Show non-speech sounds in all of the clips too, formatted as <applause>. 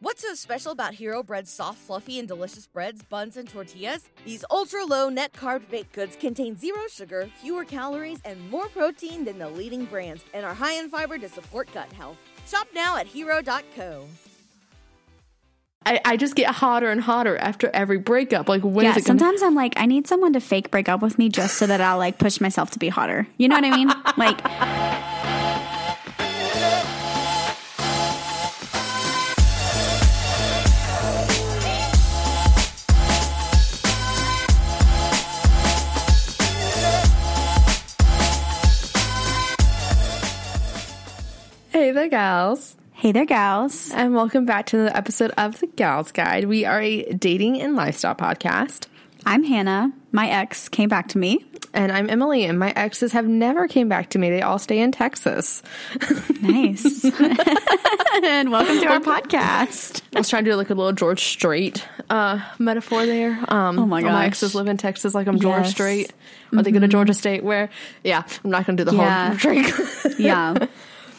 What's so special about Hero Bread's soft, fluffy, and delicious breads, buns, and tortillas? These ultra low net carb baked goods contain zero sugar, fewer calories, and more protein than the leading brands, and are high in fiber to support gut health. Shop now at hero.co. I, I just get hotter and hotter after every breakup. Like, when yeah, is it gonna- sometimes I'm like, I need someone to fake break up with me just so that I'll like push myself to be hotter. You know what I mean? <laughs> like, there, gals. hey there, gals. And welcome back to another episode of The Gals Guide. We are a dating and lifestyle podcast. I'm Hannah. My ex came back to me. And I'm Emily, and my exes have never came back to me. They all stay in Texas. Nice. <laughs> <laughs> and welcome to our podcast. I was trying to do like a little George Strait uh, metaphor there. Um, Oh my all My exes live in Texas like I'm George Yes. Strait. Or they going to Georgia State where, yeah, I'm not going to do the Yeah. <laughs> whole drink. Yeah.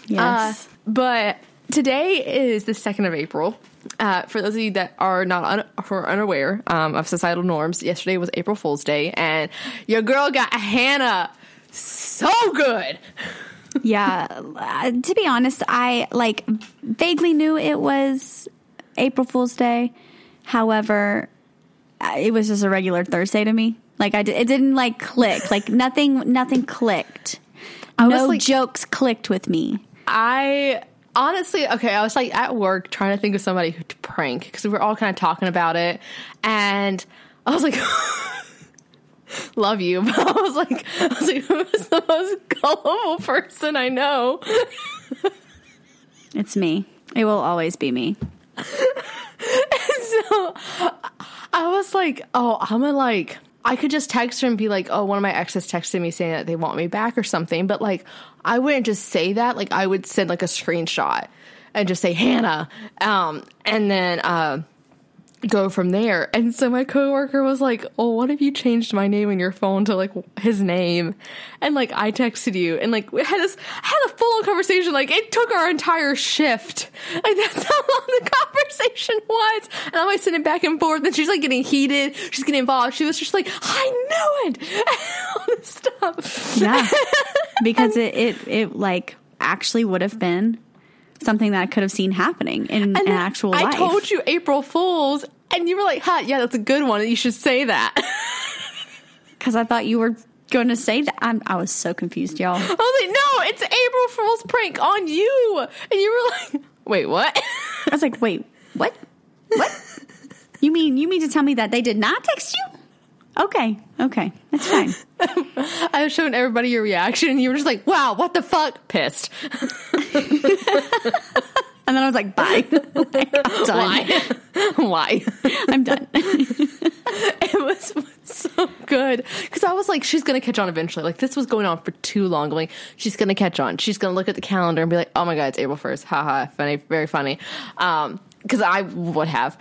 Yes. Uh, but today is the 2nd of April. Uh, for those of you that are not un- who are unaware um, of societal norms, yesterday was April Fool's Day, and your girl got Hannah so good. <laughs> yeah. Uh, to be honest, I like vaguely knew it was April Fool's Day. However, uh, it was just a regular Thursday to me. Like I did, it didn't like click. Like nothing, nothing clicked. was no like- jokes clicked with me. I honestly, okay, I was like at work trying to think of somebody to prank because we were all kind of talking about it, and I was like, <laughs> "Love you," <laughs> but I was like, I was like, <laughs> "Who's the most gullible person I know?" It's me. It will always be me. so I was like, "Oh, I'm gonna like." I could just text her and be like, "Oh, one of my exes texted me saying that they want me back or something," but like, I wouldn't just say that. Like, I would send like a screenshot and just say Hannah, um, and then uh, go from there. And so my coworker was like, "Oh, what if you changed my name in your phone to like his name?" And like, I texted you, and like, we had this had a full on conversation. Like, it took our entire shift. Like, <laughs> that's how long the <laughs> conversation was. And I'm like sending back and forth, and she's like getting heated. She's getting involved. She was just like, "I knew it," <laughs> all this stuff. Yeah. because it, it, it like actually would have been something that I could have seen happening in an actual I life. told you April Fools, and you were like, "Huh, yeah, that's a good one. You should say that." <laughs> Because I thought you were going to say that. I'm, I was so confused, y'all. I was like, no, it's April Fool's prank on you. And you were like, wait, what? I was like, wait, what? What? <laughs> you mean you mean to tell me that they did not text you? Okay, okay, that's fine. <laughs> I was showing everybody your reaction, and you were just like, wow, what the fuck? Pissed. <laughs> And then I was like, bye. <laughs> Done. Why? Why? I'm done. it was so good. Because I was like, she's going to catch on eventually. Like, this was going on for too long. I'm like, she's going to catch on. She's going to look at the calendar and be like, oh my God, it's April 1st. Haha, funny, very funny. Um, because I would have.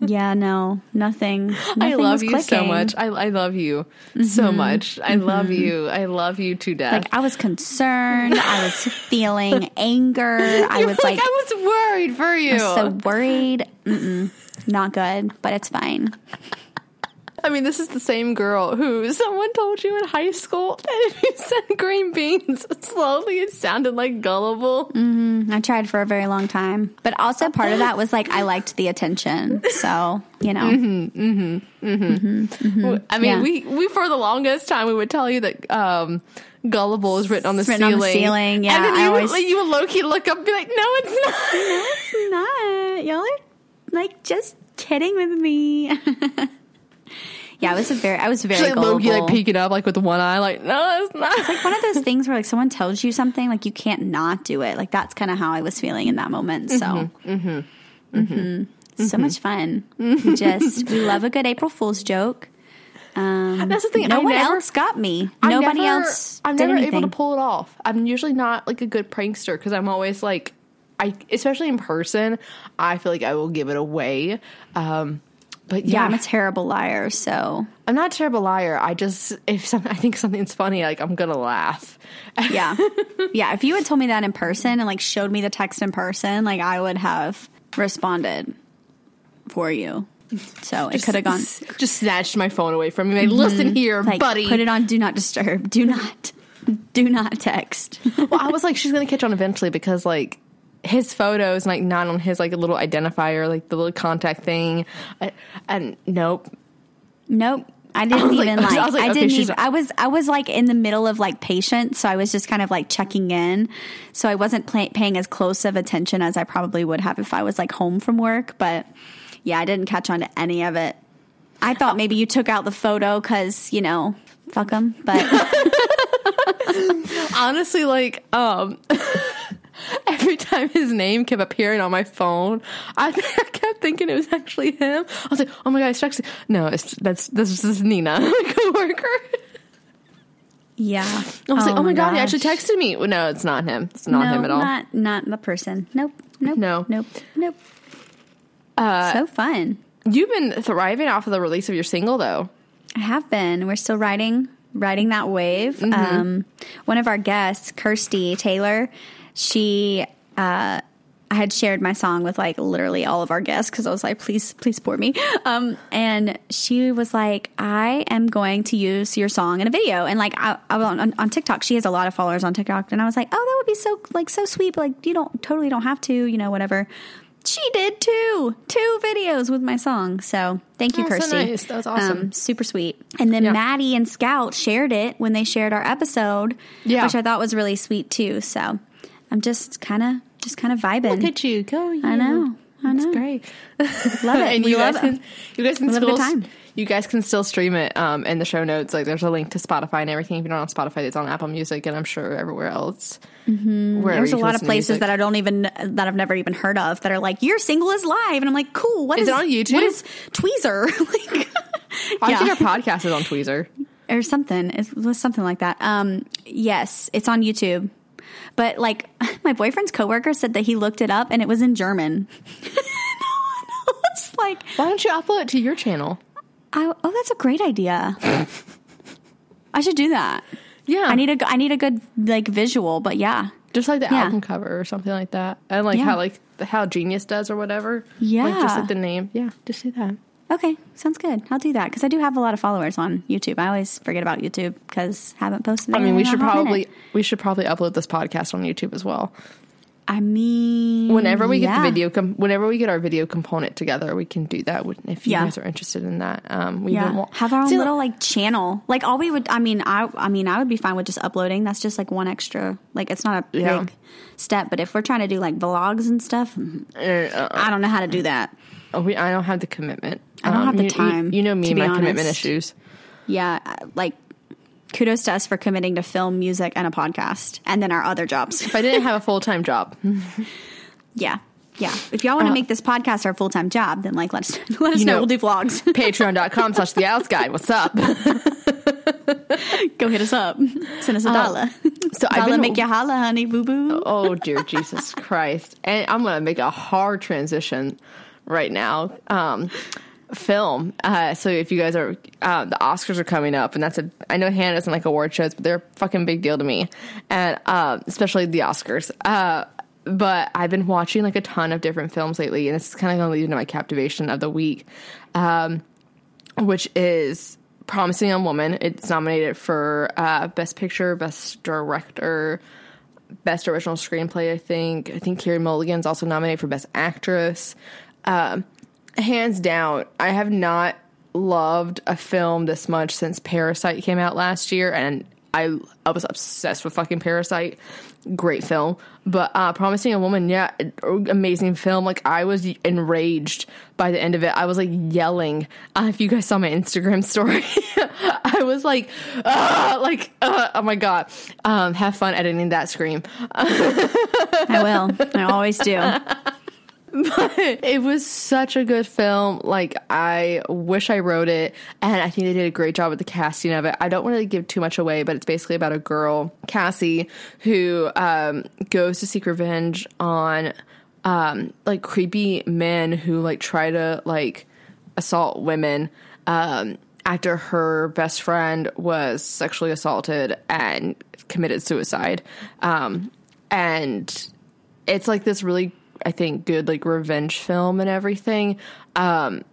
Yeah, no, nothing. nothing I love you so much. I, I love you so mm-hmm. much. I mm-hmm. love you. I love you to death. Like I was concerned. I was feeling anger. <laughs> I was were like, I was worried for you. so worried. Mm-mm, not good, but it's fine. I mean, this is the same girl who someone told you in high school <laughs> that if you said green beans <laughs> slowly, it sounded like gullible. Mm-hmm. I tried for a very long time, but also part of that was like I liked the attention. So you know, mm-hmm, mm-hmm, I mean, Mm-hmm. Yeah. we we for the longest time we would tell you that um, gullible is written on the written on ceiling. the ceiling, yeah, and then I you, would, always- like, you would low key look up and be like, "No, it's not." No, it's not. Y'all are like just kidding with me. <laughs> yeah, I was a very, I was very She's like low key, like peeking up, like with one eye, like, "No, it's not." It's like one of those things where like someone tells you something, like you can't not do it. Like that's kind of how I was feeling in that moment. So, mm-hmm, so much fun. We just we love a good April Fool's joke. Um, That's the thing. No I one never- else got me. I Nobody never- else. I'm never anything. able to pull it off. I'm usually not like a good prankster because I'm always like, I especially in person, I feel like I will give it away. Um, but Yeah, yeah, I'm a terrible liar, so I'm not a terrible liar. I just if some, I think something's funny, like I'm gonna laugh. <laughs> yeah. yeah, if you had told me that in person and like showed me the text in person, like I would have responded for you. So it could have gone Just snatched my phone away from me. Like, Listen mm-hmm. here, like buddy. put it on do not disturb. Do not do not text. well, I was like, she's gonna catch on eventually because like his photos like not on his like a little identifier, like the little contact thing, I, and nope. Nope. I <laughs> didn't like- even <laughs> I like. was I, like, okay, didn't. Even, I was. I was like in the middle of like patient, so I was just kind of like checking in. So I wasn't pay, paying as close of attention as I probably would have if I was like home from work. But yeah, I didn't catch on to any of it. I thought maybe you took out the photo because you know, fuck them. But <laughs> Honestly, like um. <laughs> Every time his name kept appearing on my phone, I, <laughs> I kept thinking it was actually him. I was like, "Oh my god, it's actually no, it's that's this is Nina, <laughs> my coworker." yeah, I was like, "Oh my god, he actually texted me." Well, no, it's not him. It's not no, him at all. Not not the person. Nope. Nope. No. Nope. Nope. Uh, so fun. You've been thriving off of the release of your single, though. I have been. We're still riding riding that wave. Mm-hmm. Um, one of our guests, Kirsty Taylor, she uh, I had shared my song with like literally all of our guests because I was like, please, please support me. Um, and she was like, I am going to use your song in a video. And like, I, I was on, on TikTok. She has a lot of followers on TikTok, and I was like, oh, that would be so like so sweet. But like, you don't totally don't have to, you know, whatever. She did two two videos with my song. So thank you, Oh, so Kirsty. nice. That was awesome. Um, super sweet. And then Yeah. Maddie and Scout shared it when they shared our episode, Yeah. which I thought was really sweet too. So I'm just kind of just kind of vibing. Look at you, go! You. I know. I know. It's great. <laughs> Love it. and We you guys can, you guys can We love a still time. you guys can still stream it um, in the show notes. Like, there's a link to Spotify and everything. If you're not on Spotify, it's on Apple Music, and I'm sure everywhere else. Mm-hmm. There's a lot of places that I don't even that I've never even heard of that are like your single is live, and I'm like, cool. What Is is it on YouTube? What is Tweezer? <laughs> like, I yeah. think our podcast is on Tweezer. or something. It was something like that. Um, yes, it's on YouTube. But like <laughs> my boyfriend's coworker said that he looked it up and it was in German. <laughs> it's like, Why don't you upload it to your channel? I, oh, that's a great idea. <laughs> I should do that. Yeah, I need a I need a good like visual, but yeah, just like the Yeah. album cover or something like that, and like Yeah. how like how Genius does or whatever. like Yeah. just like the name. Yeah, just do that. Okay, sounds good. I'll do that because I do have a lot of followers on YouTube. I always forget about YouTube because haven't posted. I mean, we should probably we should probably upload this podcast on YouTube as well. I mean, Whenever we get the video, com- whenever we get our video component together, we can do that. If you Yeah. guys are interested in that, um, we Yeah, want- have our own See, little like channel. Like all we would, I mean, I, I mean, I would be fine with just uploading. That's just like one extra. Like it's not a Yeah. big step. But if we're trying to do like vlogs and stuff, uh, I don't know how to do that. Uh, we, I don't have the commitment. Um, I don't have the you- you- time, You, know me to and be my commitment issues. Yeah, uh, like kudos to us for committing to film, music, and a podcast, and then our other jobs. If I didn't have a full time job, <laughs> yeah, yeah. If y'all want to make this podcast our full time job, then like let us <laughs> let us You know. know- We'll do vlogs. <laughs> patreon.com slash the Gals Guide. What's up? Go hit us up. Send us a dollar. So dollar been make you holla, honey, boo boo. Oh dear Jesus Christ! And I'm gonna make a hard transition right now. Um, film. Uh, so if you guys are, uh, the Oscars are coming up, and that's a. I know Hannah doesn't like award shows, but they're a fucking big deal to me, and uh, especially the Oscars. Uh, but I've been watching like a ton of different films lately, and this is kind of going to lead into my captivation of the week, um, which is Promising Young Woman. It's nominated for uh, Best Picture, Best Director, Best Original Screenplay. I think. I think Carey Mulligan's also nominated for Best Actress. Um, hands down, I have not loved a film this much since Parasite came out last year, and I I was obsessed with fucking Parasite. Great film, but uh, Promising a Woman, yeah, amazing film. Like I was enraged by the end of it. I was like yelling. Uh, if you guys saw my Instagram <laughs> story, I was like, ah, like, uh, oh my god. Um, have fun editing that scream. <laughs> I will. I always do. It was such a good film. Like I wish I wrote it, and I think they did a great job with the casting of it. I don't want to give too much away, but it's basically about a girl, Cassie, who um, goes to seek revenge on um, like creepy men who like try to like assault women um, after her best friend was sexually assaulted and committed suicide. Um, and it's like this really, I think, good like revenge film and everything. Um,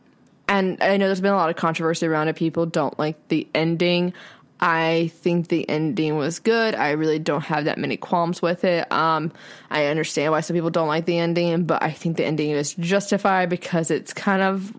and I know there's been a lot of controversy around it. People don't like the ending. I think the ending was good. I really don't have that many qualms with it. Um, I understand why some people don't like the ending, but I think the ending is justified because it's kind of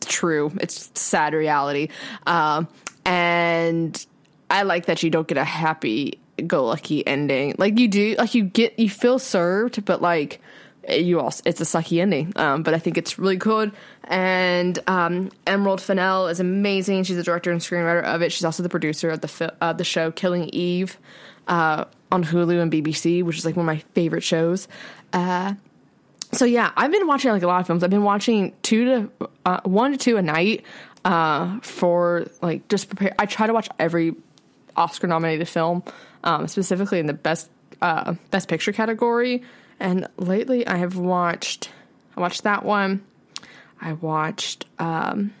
true. It's sad reality. Um, and I like that you don't get a happy go lucky ending. Like you do, like you get, you feel served, but like you also, it's a sucky ending. Um, but I think it's really good. And um, Emerald Fennell is amazing. She's the director and screenwriter of it. She's also the producer of the fi- the show Killing Eve uh, on Hulu and BBC, which is like one of my favorite shows. Uh, so yeah, I've been watching like a lot of films. I've been watching two to uh, one to two a night uh, for like just prepare. I try to watch every Oscar nominated film, um, specifically in the best uh, best picture category. And lately, I have watched I watched that one. I watched um,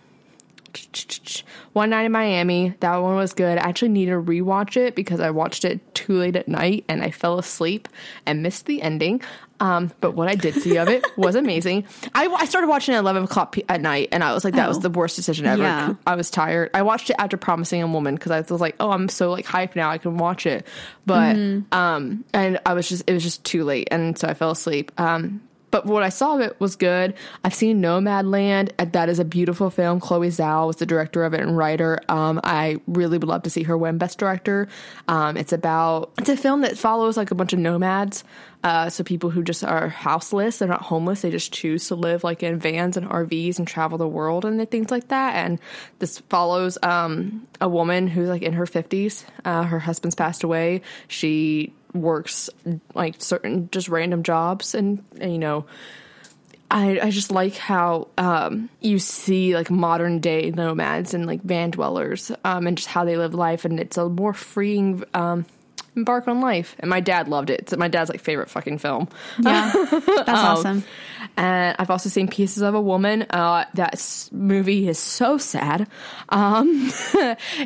One Night in Miami. That one was good. I actually need to rewatch it because I watched it too late at night and I fell asleep and missed the ending. Um, but what I did see of it was amazing. I, I started watching at 11 o'clock p- at night and I was like, that was Oh. the worst decision ever. Yeah. I was tired. I watched it after Promising a Woman because I was like, oh, I'm so like hyped now. I can watch it. But, um, and I was just, it was just too late. And so I fell asleep. Um, but what I saw of it was good. I've seen Nomadland. and That is a beautiful film. Chloe Zhao was the director of it and writer. Um, I really would love to see her win Best Director. Um, it's about it's a film that follows like a bunch of nomads. Uh, so people who just are houseless, they're not homeless. They just choose to live like in vans and RVs and travel the world and things like that. And this follows um, a woman who's like in her fifties. Uh, her husband's passed away. She works like certain just random jobs and, and you know I, I just like how um, you see like modern day nomads and like van dwellers um, and just how they live life and it's a more freeing um, embark on life and my dad loved it it's my dad's like favorite fucking film Yeah, <laughs> that's awesome. and I've also seen Pieces of a Woman. Uh, that movie is so sad. Um, <laughs>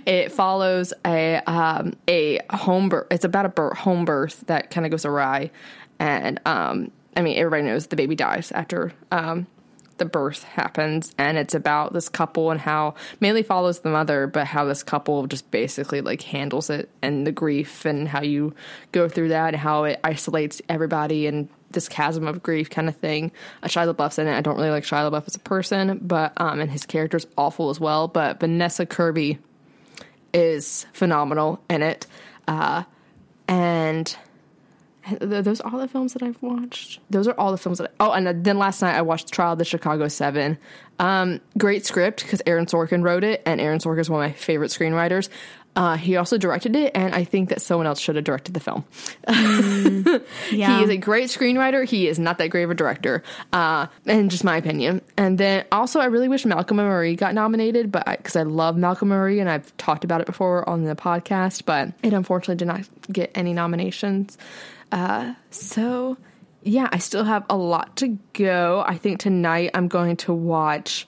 it follows a um, a home birth. It's about a bir- home birth that kind of goes awry, and um, I mean everybody knows the baby dies after um, the birth happens, and it's about this couple and how mainly follows the mother, but how this couple just basically like handles it and the grief and how you go through that and how it isolates everybody and this chasm of grief kind of thing. Uh, Shia LaBeouf's in it. I don't really like Shia LaBeouf as a person, but um, and his character's awful as well. But Vanessa Kirby is phenomenal in it, uh, and those are all the films that I've watched. Those are all the films that. I, oh, and then last night I watched Trial of the Chicago Seven. Um, great script because Aaron Sorkin wrote it, and Aaron Sorkin is one of my favorite screenwriters. Uh, he also directed it, and I think that someone else should have directed the film. <laughs> Yeah. He is a great screenwriter. He is not that great of a director, uh, in just my opinion. And then also, I really wish Malcolm and Marie got nominated, but because I, love Malcolm and Marie and I've talked about it before on the podcast, but it unfortunately did not get any nominations. Uh, so yeah, I still have a lot to go. I think tonight I'm going to watch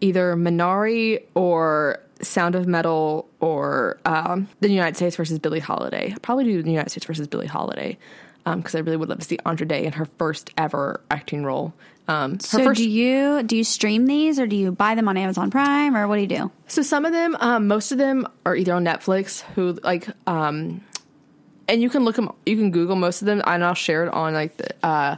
either Minari or Sound of Metal or um, the United States versus Billie Holiday. I'll probably do the United States versus Billie Holiday because I really would love to see Andra Day in her first ever acting role. Um, so first, do you do you stream these or do you buy them on Amazon Prime or what do you do? So some of them, um, most of them are either on Netflix, who like, um, and you can look them, you can Google most of them, and I'll share it on like the uh,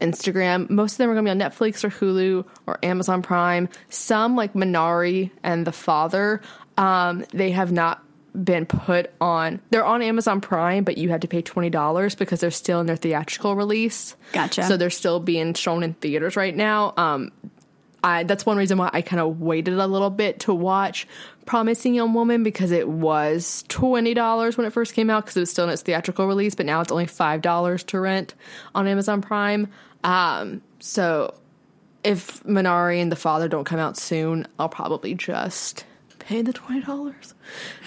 Instagram. Most of them are gonna be on Netflix or Hulu or Amazon Prime. Some like Minari and The Father, um, they have not been put on. They're on Amazon Prime, but you have to pay twenty dollars because they're still in their theatrical release. Gotcha. So they're still being shown in theaters right now. Um, I that's one reason why I kind of waited a little bit to watch Promising Young Woman because it was twenty dollars when it first came out because it was still in its theatrical release, but now it's only five dollars to rent on Amazon Prime. Um, so if Minari and the Father don't come out soon, I'll probably just pay the twenty dollars <laughs>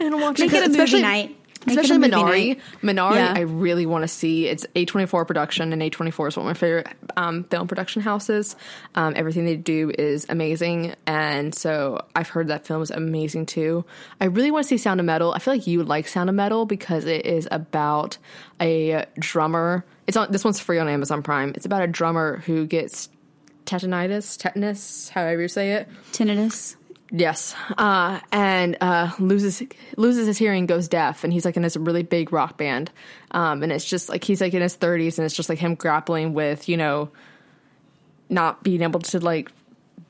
and watch Make it. it a movie night. Make especially Minari. Minari, Yeah. I really want to see. It's A24 production, and A24 is one of my favorite um, film production houses. Um, everything they do is amazing, and so I've heard that film is amazing too. I really want to see Sound of Metal. I feel like you would like Sound of Metal because it is about a drummer. It's on this one's free on Amazon Prime. It's about a drummer who gets tetanitis, tetanus, however you say it. Tinnitus. Yes, uh, and uh, loses loses his hearing, goes deaf, and he's like in this really big rock band, um, and it's just like he's like in his thirties, and it's just like him grappling with you know not being able to like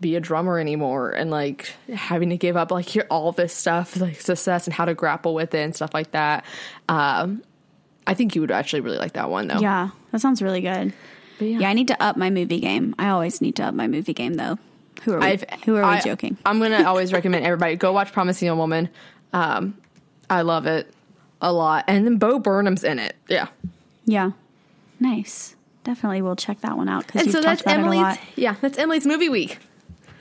be a drummer anymore, and like having to give up like your, all this stuff like success and how to grapple with it and stuff like that. Um, I think you would actually really like that one though. Yeah, that sounds really good. Yeah. yeah. I need to up my movie game. I always need to up my movie game, though. Who are we? I've, who are we I- joking? I'm gonna always recommend everybody go watch Promising Young Woman. Um, I love it a lot, and then Bo Burnham's in it. Yeah, Yeah, nice. Definitely, we'll check that one out and so that's about it a Emily's. Yeah, that's Emily's movie week.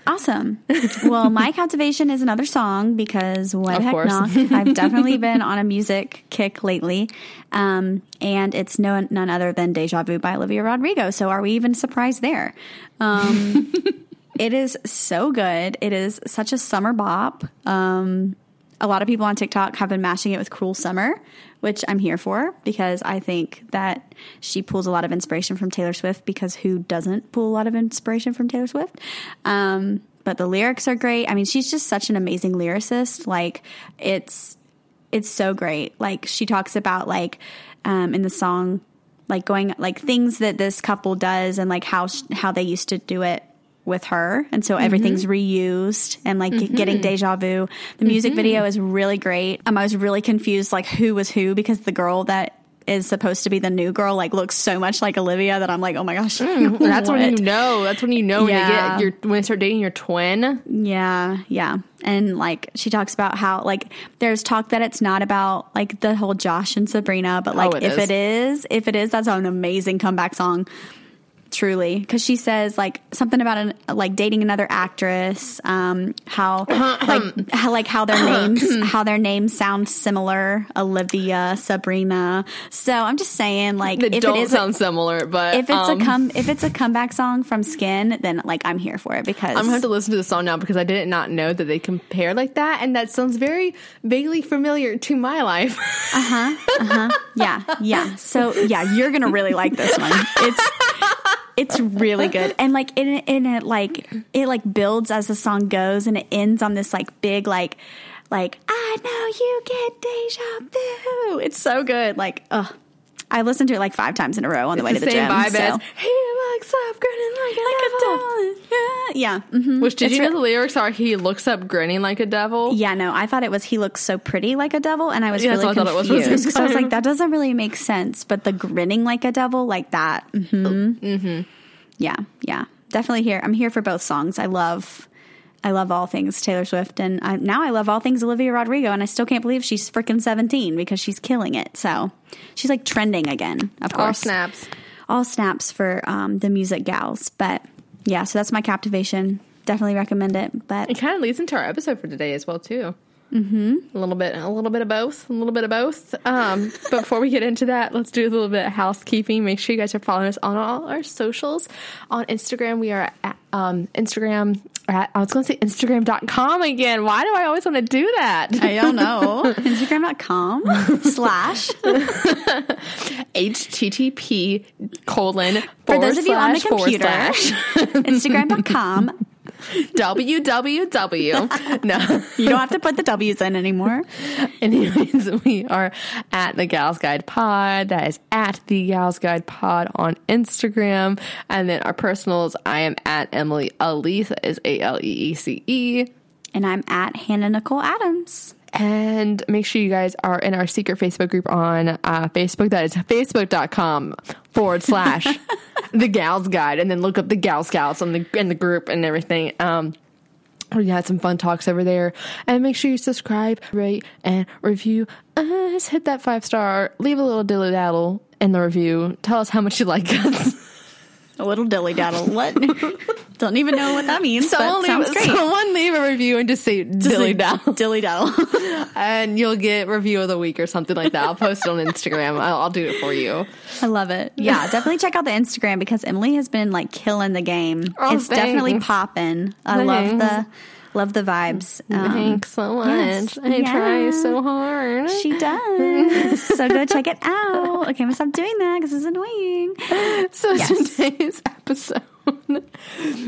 Awesome. Well, my <laughs> captivation is another song because what Of the heck course. not? I've <laughs> definitely been on a music kick lately, um, and it's no none other than "Deja Vu" by Olivia Rodrigo. So, are we even surprised there? Um, <laughs> it is so good. It is such a summer bop. Um, a lot of people on TikTok have been mashing it with "Cruel Summer," which I'm here for because I think that she pulls a lot of inspiration from Taylor Swift. Because who doesn't pull a lot of inspiration from Taylor Swift? Um, but the lyrics are great. I mean, she's just such an amazing lyricist. Like it's it's so great. Like she talks about like um, in the song, like going like things that this couple does and like how how they used to do it with her, and so mm-hmm. everything's reused and like get- getting mm-hmm. deja vu. The music mm-hmm. video is really great. Um, I was really confused like who was who because the girl that is supposed to be the new girl like looks so much like Olivia that I'm like, oh my gosh, mm, <laughs> That's when you know. That's when you know when you get your when you start dating your twin. Yeah, yeah. And like she talks about how like there's talk that it's not about like the whole Josh and Sabrina, but oh, like Oh, it if is. it is, if it is, that's an amazing comeback song. Truly, because she says like something about an, like dating another actress, um, how <clears throat> like how like how their <clears throat> names how their names sound similar, Olivia, Sabrina. So I'm just saying like They if don't it is sound similar, but if it's um, a come if it's a comeback song from Skin, then like I'm here for it because I'm gonna have to listen to the song now because I did not know that they compare like that, and that sounds very vaguely familiar to my life. Uh-huh. uh-huh Yeah, yeah. So yeah, you're gonna really like this one. It's it's really good, and like in in it like it like builds as the song goes, and it ends on this like big like like I know you get deja vu. It's so good. Like, ugh. I listened to it like five times in a row on the way to the same gym. vibe so. as he looks up grinning like, a devil. Yeah. mhm. Which did It's you know re- the lyrics are he looks up grinning like a devil? Yeah, no, I thought it was he looks so pretty like a devil, and I was Yeah, really what I was confused. because I was like, that doesn't really make sense. But the grinning like a devil, like that, hmm Mm-hmm. yeah, yeah, definitely here. I'm here for both songs. I love, I love all things Taylor Swift, and I, now I love all things Olivia Rodrigo, and I still can't believe she's freaking 17 because she's killing it. So she's like trending again. Of course. All snaps. all snaps for um, the music gals. But yeah, so that's my captivation. Definitely recommend it. But It kind of leads into our episode for today as well too. Mm-hmm. A little bit, a little bit of both, a little bit of both. Um, but <laughs> before we get into that, let's do a little bit of housekeeping. Make sure you guys are following us on all our socials. On Instagram, we are at um, Instagram. I was going to say Instagram.com again. Why do I always want to do that? I don't know. <laughs> Instagram.com slash. HTTP <laughs> colon For those of you on the computer, <laughs> Instagram.com. www. No. You don't have to put the W's in anymore. Anyways, we are at the Gals Guide Pod. That is at the Gals Guide Pod on Instagram. And then our personals, I am at Emily Aleece, that is A L E E C E. And I'm at Hannah Nicole Adams. And make sure you guys are in our secret Facebook group on uh, Facebook. That is facebook.com forward slash <laughs> the Gals Guide. And then look up the Gal Scouts on the, in the group and everything. Um, we had some fun talks over there. And make sure you subscribe, rate, and review us. Hit that five star. Leave a little dilly daddle in the review. Tell us how much you like us. <laughs> A little dilly daddle. What? <laughs> Don't even know what that means. Someone leave, <laughs> someone leave a review and just say dilly down, Dilly daddle. <laughs> and you'll get review of the week or something like that. I'll post it on Instagram. I'll, I'll do it for you. I love it. Yeah, definitely check out the Instagram because Emily has been like killing the game. Oh, it's definitely popping. I love the Thanks. Love the vibes. Um, Thanks so much. yes. I try so hard. She <laughs> does. so go check it out. Okay, I'm gonna stop doing that because it's annoying. <laughs> So Yes. today's episode,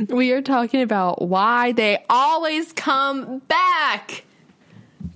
we are talking about why they always come back.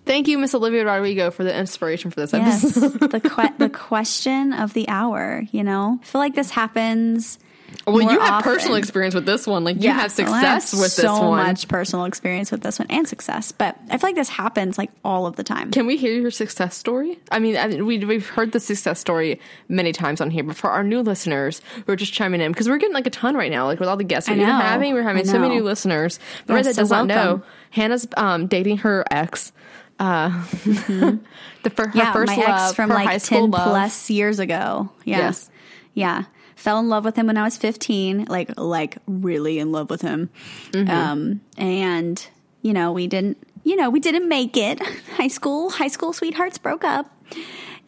Thank you, Miss Olivia Rodrigo, for the inspiration for this Yes, episode. the que- the question of the hour. You know, I feel like this happens. Well, you have often. personal experience with this one. Like you I have success with so this one. So much personal experience with this one and success, but I feel like this happens like all of the time. Can we hear your success story? I mean, I, we, we've heard the success story many times on here, but for our new listeners who are just chiming in, because we're getting like a ton right now, like with all the guests we're having, we're having so many new listeners. But Yes, that so does not know. Hannah's um, dating her ex. Uh, <laughs> the for her yeah, first my love, ex from like school ten love. plus years ago. Yeah. Yes. yeah. Fell in love with him when I was fifteen. Like, like really in love with him. Mm-hmm. Um, and you know, we didn't. You know, we didn't make it. <laughs> High school, high school sweethearts broke up,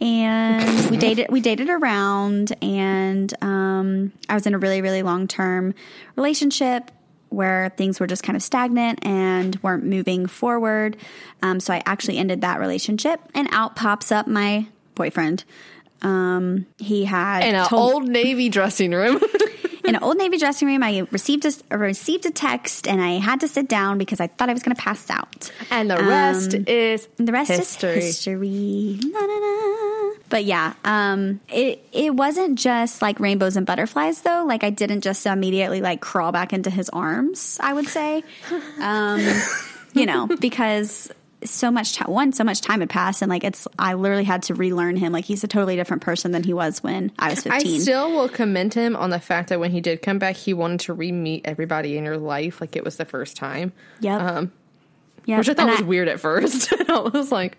and we dated. We dated around, and um, I was in a really, really long term relationship where things were just kind of stagnant and weren't moving forward. Um, so I actually ended that relationship, and out pops up my boyfriend. Um, he had in an told- old Navy dressing room. <laughs> in an old navy dressing room. I received a, received a text, and I had to sit down because I thought I was going to pass out. and the rest is The rest history. is history. La, la, la. But yeah, um, it it wasn't just like rainbows and butterflies though. Like I didn't just immediately like crawl back into his arms. I would say, <laughs> um, you know, because so much time one so much time had passed and like it's I literally had to relearn him. Like he's a totally different person than he was when I was 15 I still will commend him on the fact that when he did come back, he wanted to re meet everybody in your life like it was the first time. yeah Um, Yep. which I thought And was weird at first. <laughs> I was like,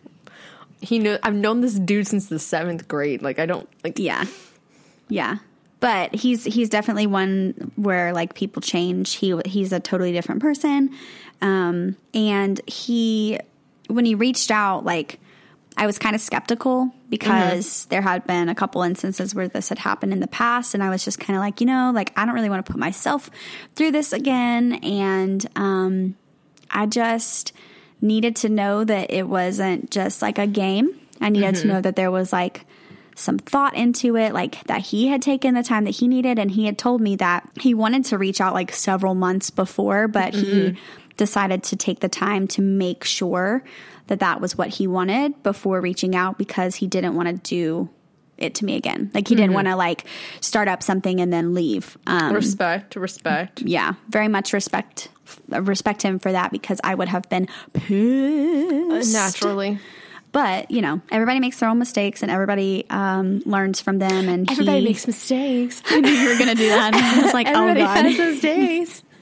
he knew I've known this dude since the seventh grade. Like I don't like. Yeah. Yeah. But he's he's definitely one where like people change. He he's a totally different person. Um and he when he reached out like I was kind of skeptical because mm-hmm. there had been a couple instances where this had happened in the past and I was just kind of like, you know, like I don't really want to put myself through this again and um I just needed to know that it wasn't just like a game. I needed to mm-hmm. know that there was like some thought into it, like that he had taken the time that he needed. And he had told me that he wanted to reach out like several months before, but he mm-hmm. Decided to take the time to make sure that that was what he wanted before reaching out because he didn't want to do it to me again. Like he didn't want to like start up something and then leave. Um, Respect, respect. yeah, very much respect respect him for that because I would have been pissed. Naturally, But you know, everybody makes their own mistakes and everybody um, learns from them. And everybody he, makes mistakes. <laughs> I knew you were gonna do that. And I was like, Everybody oh god. has those days. <laughs>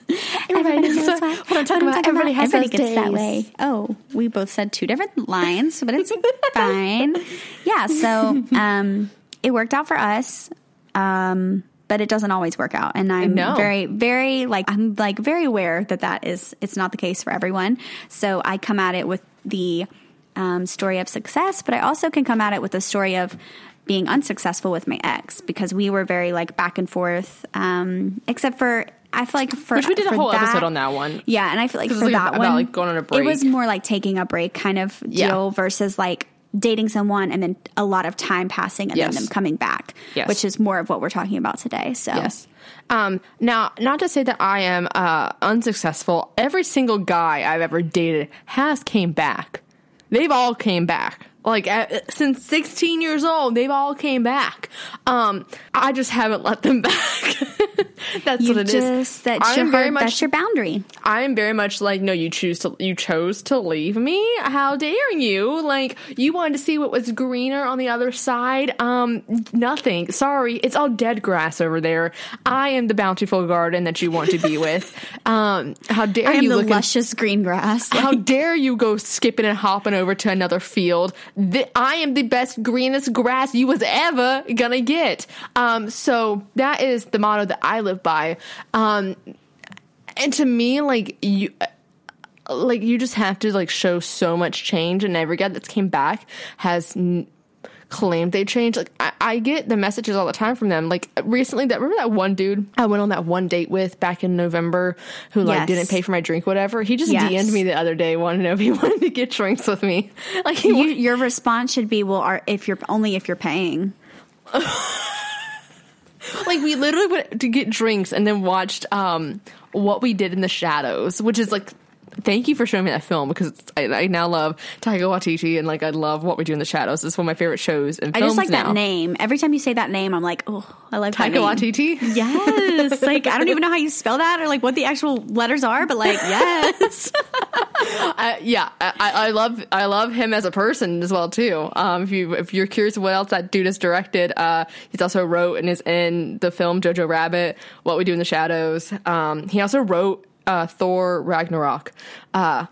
Everybody, knows knows what, what I'm talking about. Everybody has everybody gets that way. Oh, we both said two different <laughs> lines, but it's fine. Yeah, so <laughs> um, it worked out for us. Um, but it doesn't always work out, and I'm know. very, very like I'm like very aware that that is it's not the case for everyone. So I come at it with the um, story of success, but I also can come at it with the story of being unsuccessful with my ex because we were very like back and forth. Um, except for I feel like for Which we did a whole that- episode on that one. yeah, and I feel like for like that about, one, like, going on a break, It was more like taking a break kind of deal Yeah. versus like dating someone and then a lot of time passing and Yes. then them coming back, Yes. which is more of what we're talking about today. So Yes. Um, now, not to say that I am uh, unsuccessful. Every single guy I've ever dated has came back. They've all came back. Like since 16 years old, they've all came back. Um, I just haven't let them <laughs> back. <laughs> That's you what it is. just that's I'm your very much that's your boundary. I am very much like, no, you choose to, you chose to leave me. How dare you? Like, you wanted to see what was greener on the other side. Um, nothing. Sorry, it's all dead grass over there. I am the bountiful garden that you want to be <laughs> with. Um, how dare I am you the luscious green grass. how dare you go skipping and hopping over to another field? I am the best greenest grass you was ever gonna get. Um, so that is the motto that I live by. Um, and to me, like you, like you just have to like show so much change, and every guy that's came back has. N- claimed they changed. Like I, I, get the messages all the time from them. Like recently, that remember that one dude I went on that one date with back in November who like yes. didn't pay for my drink, whatever. He just yes. DM'd me the other day, wanted to know if he <laughs> wanted to get drinks with me. <laughs> Like you, wanted- your response should be, "Well, are, if you're only if you're paying." <laughs> like we literally went to get drinks and then watched um what we did in the shadows, which is like thank you for showing me that film because I, I, now love Taika Waititi and like I love What We Do in the Shadows. It's one of my favorite shows and I just like now. that name. Every time you say that name, I'm like, oh, I love Taika Waititi. Yes, <laughs> like I don't even know how you spell that or like what the actual letters are, but like yes, <laughs> uh, yeah, I, I, love I love him as a person as well too. Um, if you if you're curious what else that dude has directed, uh, he's also wrote and is in the film Jojo Rabbit, What We Do in the Shadows. Um, he also wrote uh, Thor Ragnarok. Uh,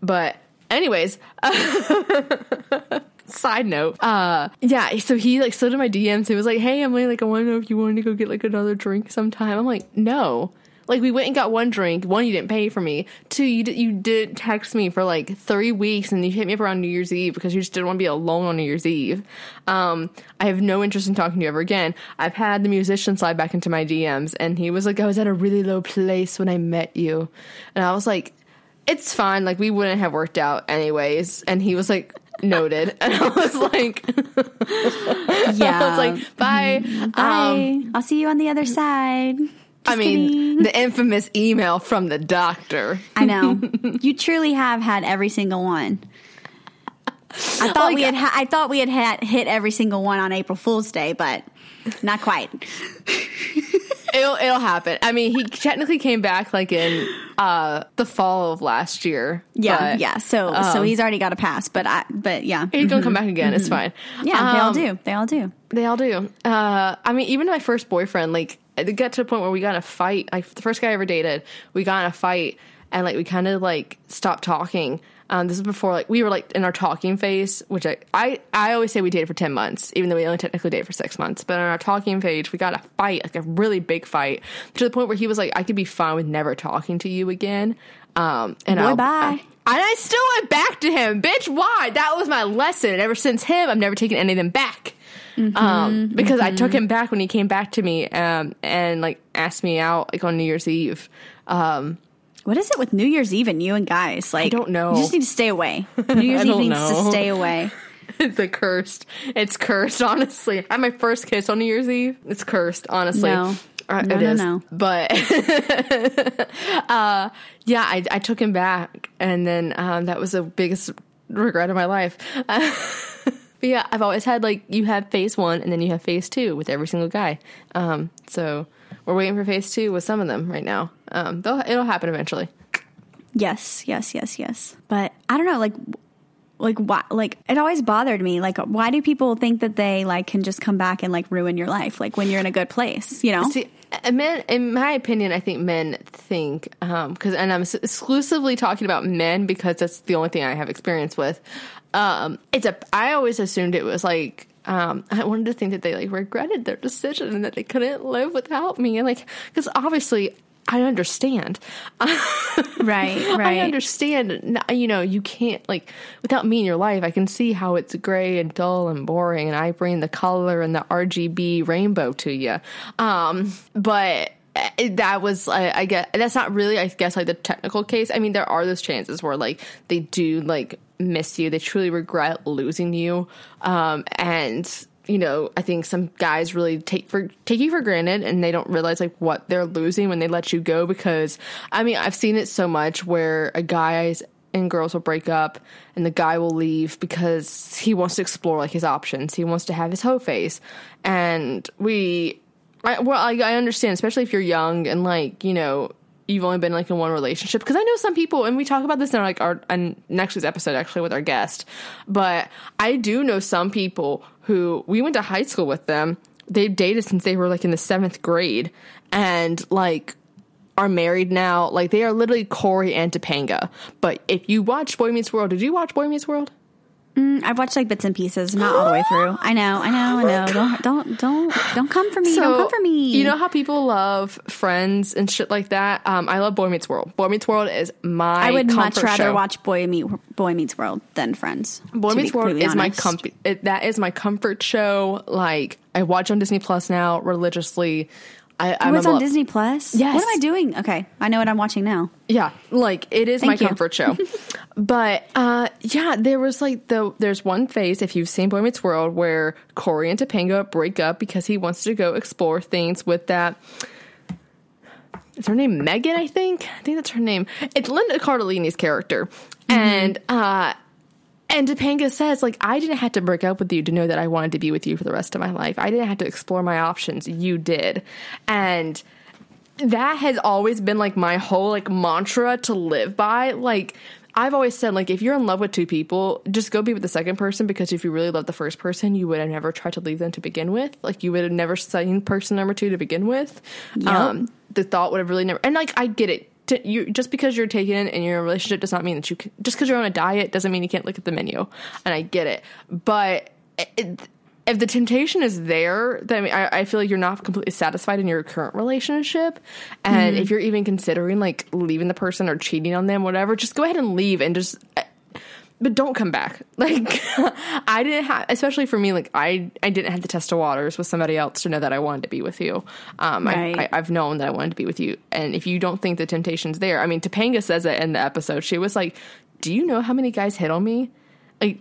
but anyways, <laughs> side note, uh, yeah. So he like slid in my DMs. He was like, "Hey, Emily, like I want to know if you wanted to go get like another drink sometime." I'm like, "No." Like we went and got one drink. One, you didn't pay for me. Two, you did, you did text me for like three weeks, and you hit me up around New Year's Eve because you just didn't want to be alone on New Year's Eve. Um, I have no interest in talking to you ever again. I've had the musician slide back into my DMs, and he was like, "I was at a really low place when I met you," and I was like, "It's fine. Like we wouldn't have worked out anyways." And he was like. Noted, <laughs> and I was like, "Yeah." <laughs> I was like, "Bye, bye. Um, I'll see you on the other side." I mean, kidding. the infamous email from the doctor. I know. <laughs> you truly have had every single one. I thought like, we had. I thought we had had hit every single one on April Fool's Day, but not quite. <laughs> it'll it'll happen. I mean, he technically came back like in uh, the fall of last year. Yeah, but, yeah. So um, so he's already got a pass, but I but yeah, he's gonna mm-hmm. come back again. Mm-hmm. It's fine. Yeah, um, they all um, do. They all do. They all do. Uh, I mean, even my first boyfriend, like it got to a point where we got in a fight. Like the first guy I ever dated, we got in a fight and like we kind of like stopped talking. Um, this is before like we were like in our talking phase, which I, I I always say we dated for ten months, even though we only technically dated for six months. But in our talking phase, we got a fight, like a really big fight, to the point where he was like, "I could be fine with never talking to you again." Um, and Boy, bye. and I still went back to him, bitch. Why? That was my lesson, and ever since him, I've never taken any of them back. Mm-hmm, um, because mm-hmm. I took him back when he came back to me um, and like asked me out like on New Year's Eve. Um, what is it with New Year's Eve and you and guys? Like, I don't know. You just need to stay away. New <laughs> Year's Eve needs know. to stay away. <laughs> it's a cursed. It's cursed. Honestly, I had my first kiss on New Year's Eve. It's cursed. Honestly. No. Uh, no, it no, is. no. But <laughs> uh, yeah, I, I, took him back, and then um, that was the biggest regret of my life. But yeah, I've always had like you have phase one and then you have phase two with every single guy. Um, so we're waiting for phase two with some of them right now. Um, it'll happen eventually. Yes, yes, yes, yes. But I don't know, like, like why? Like it always bothered me. Like, why do people think that they like can just come back and like ruin your life? Like when you're in a good place, you know? See, men, in my opinion, I think men think because, um, and I'm exclusively talking about men because that's the only thing I have experience with. Um, it's a. I always assumed it was like. Um, I wanted to think that they like regretted their decision and that they couldn't live without me, and like because obviously I understand. right, <laughs> right. I understand. You know, you can't like without me in your life. I can see how it's gray and dull and boring, and I bring the color and the RGB rainbow to you. Um, but eh, that was I, I get that's not really I guess like the technical case. I mean, there are those chances where like they do like miss you. They truly regret losing you. Um, and you know, I think some guys really take for take you for granted and they don't realize like what they're losing when they let you go because I mean, I've seen it so much where a guy's and girls will break up and the guy will leave because he wants to explore like his options. He wants to have his hoe face. And we I, well, I, I understand, especially if you're young and like, you know, you've only been like in one relationship. Because I know some people and we talk about this in our, like our next week's episode actually with our guest. But I do know some people who we went to high school with them. They've dated since they were like in the seventh grade. And like are married now. Like they are literally Corey and Topanga. But if you watch Boy Meets World did you watch Boy Meets World Mm, I've watched like bits and pieces, not all the way through. I know, I know, I <gasps> know. Don't, don't, don't, don't come for me. don't come for me. You know how people love Friends and shit like that. Um, I love Boy Meets World. Boy Meets World is my. I would much rather show. watch Boy Meet Boy Meets World than Friends. Boy Meets World is my comfort. That is my comfort show. Like I watch on Disney Plus now religiously. I, Oh, I'm it's on Disney Plus. Yes. What am I doing? Okay, I know what I'm watching now. Yeah, like it is Thank my you. comfort show. <laughs> but uh yeah, there was like the there's one phase if you've seen Boy Meets World where Corey and Topanga break up because he wants to go explore things with that. Is her name Megan? I think. I think that's her name. It's Linda Cardellini's character, and uh, and Topanga says like I didn't have to break up with you to know that I wanted to be with you for the rest of my life. I didn't have to explore my options. You did, and that has always been like my whole like mantra to live by. Like I've always said like if you're in love with two people, just go be with the second person because if you really love the first person, you would have never tried to leave them to begin with. Like you would have never seen person number 2 to begin with. Um the thought would have really never And like I get it. To, you just because you're taken and you're in a relationship does not mean that you can just because you're on a diet doesn't mean you can't look at the menu. And I get it. But it, if the temptation is there, then I, I, I feel like you're not completely satisfied in your current relationship. And mm-hmm. if you're even considering like leaving the person or cheating on them, whatever, just go ahead and leave and just. But don't come back. <laughs> Like I didn't have, especially for me. Like I, I didn't have to test the waters with somebody else to know that I wanted to be with you. Um, Right. I, I, I've known that I wanted to be with you. And if you don't think the temptation's there, I mean, Topanga says it in the episode. She was like, "Do you know how many guys hit on me?" Like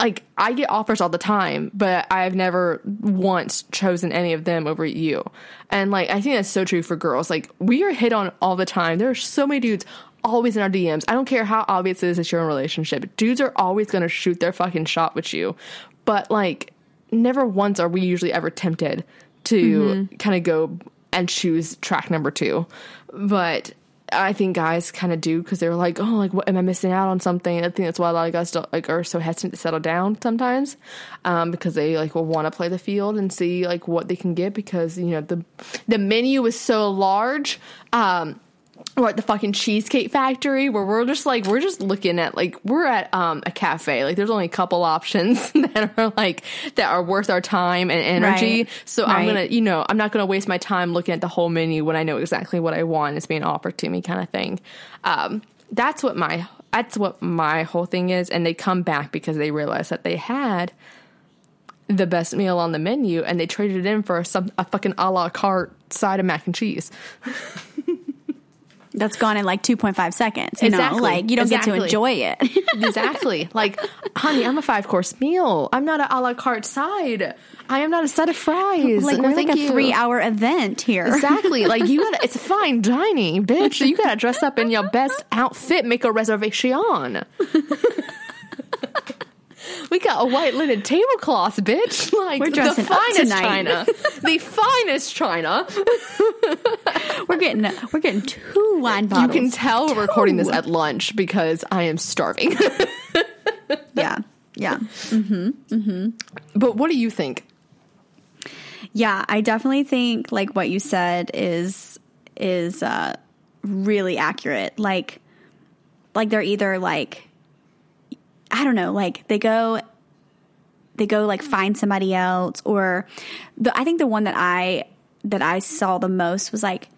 like I get offers all the time, but I've never once chosen any of them over you. And like I think that's so true for girls. Like we are hit on all the time. There are so many dudes always in our DMs. I don't care how obvious it is that you're in a relationship. Dudes are always gonna shoot their fucking shot with you. But like never once are we usually ever tempted to kind of go and choose track number two. But I think guys kind of do because they're like, oh, like, what am I missing out on something? I think that's why a lot of guys don't, like are so hesitant to settle down sometimes, um, because they like will want to play the field and see like what they can get because you know the the menu is so large. Um, or at the fucking cheesecake factory where we're just like we're just looking at like we're at um a cafe. Like there's only a couple options <laughs> that are like that are worth our time and energy. Right. so i'm gonna you know i'm not gonna waste my time looking at the whole menu when i know exactly what i want. Is being offered to me kind of thing. Um that's what my that's what my whole thing is. And they come back because they realize that they had the best meal on the menu and they traded it in for some, a fucking a la carte side of mac and cheese <laughs> That's gone in like 2.5 seconds. You Exactly. know, like you don't get to enjoy it. <laughs> exactly. Like, honey, I'm a five course meal. I'm not a a la carte side. I am not a set of fries. like No, we're like a you. three hour event here. Exactly. <laughs> Like you gotta it's fine dining, bitch. You gotta dress up in your best outfit, make a reservation. We got a white linen tablecloth, bitch. <laughs> Like We're the dressing up finest tonight. china. <laughs> the finest china. <laughs> We're getting we're getting two wine bottles. You can tell we're recording this at lunch because I am starving. yeah, yeah, Mhm. Mhm. but what do you think? yeah. I definitely think like what you said is is uh, really accurate. Like like they're either like I don't know, like they go they go like find somebody else or the I think the one that I that I saw the most was like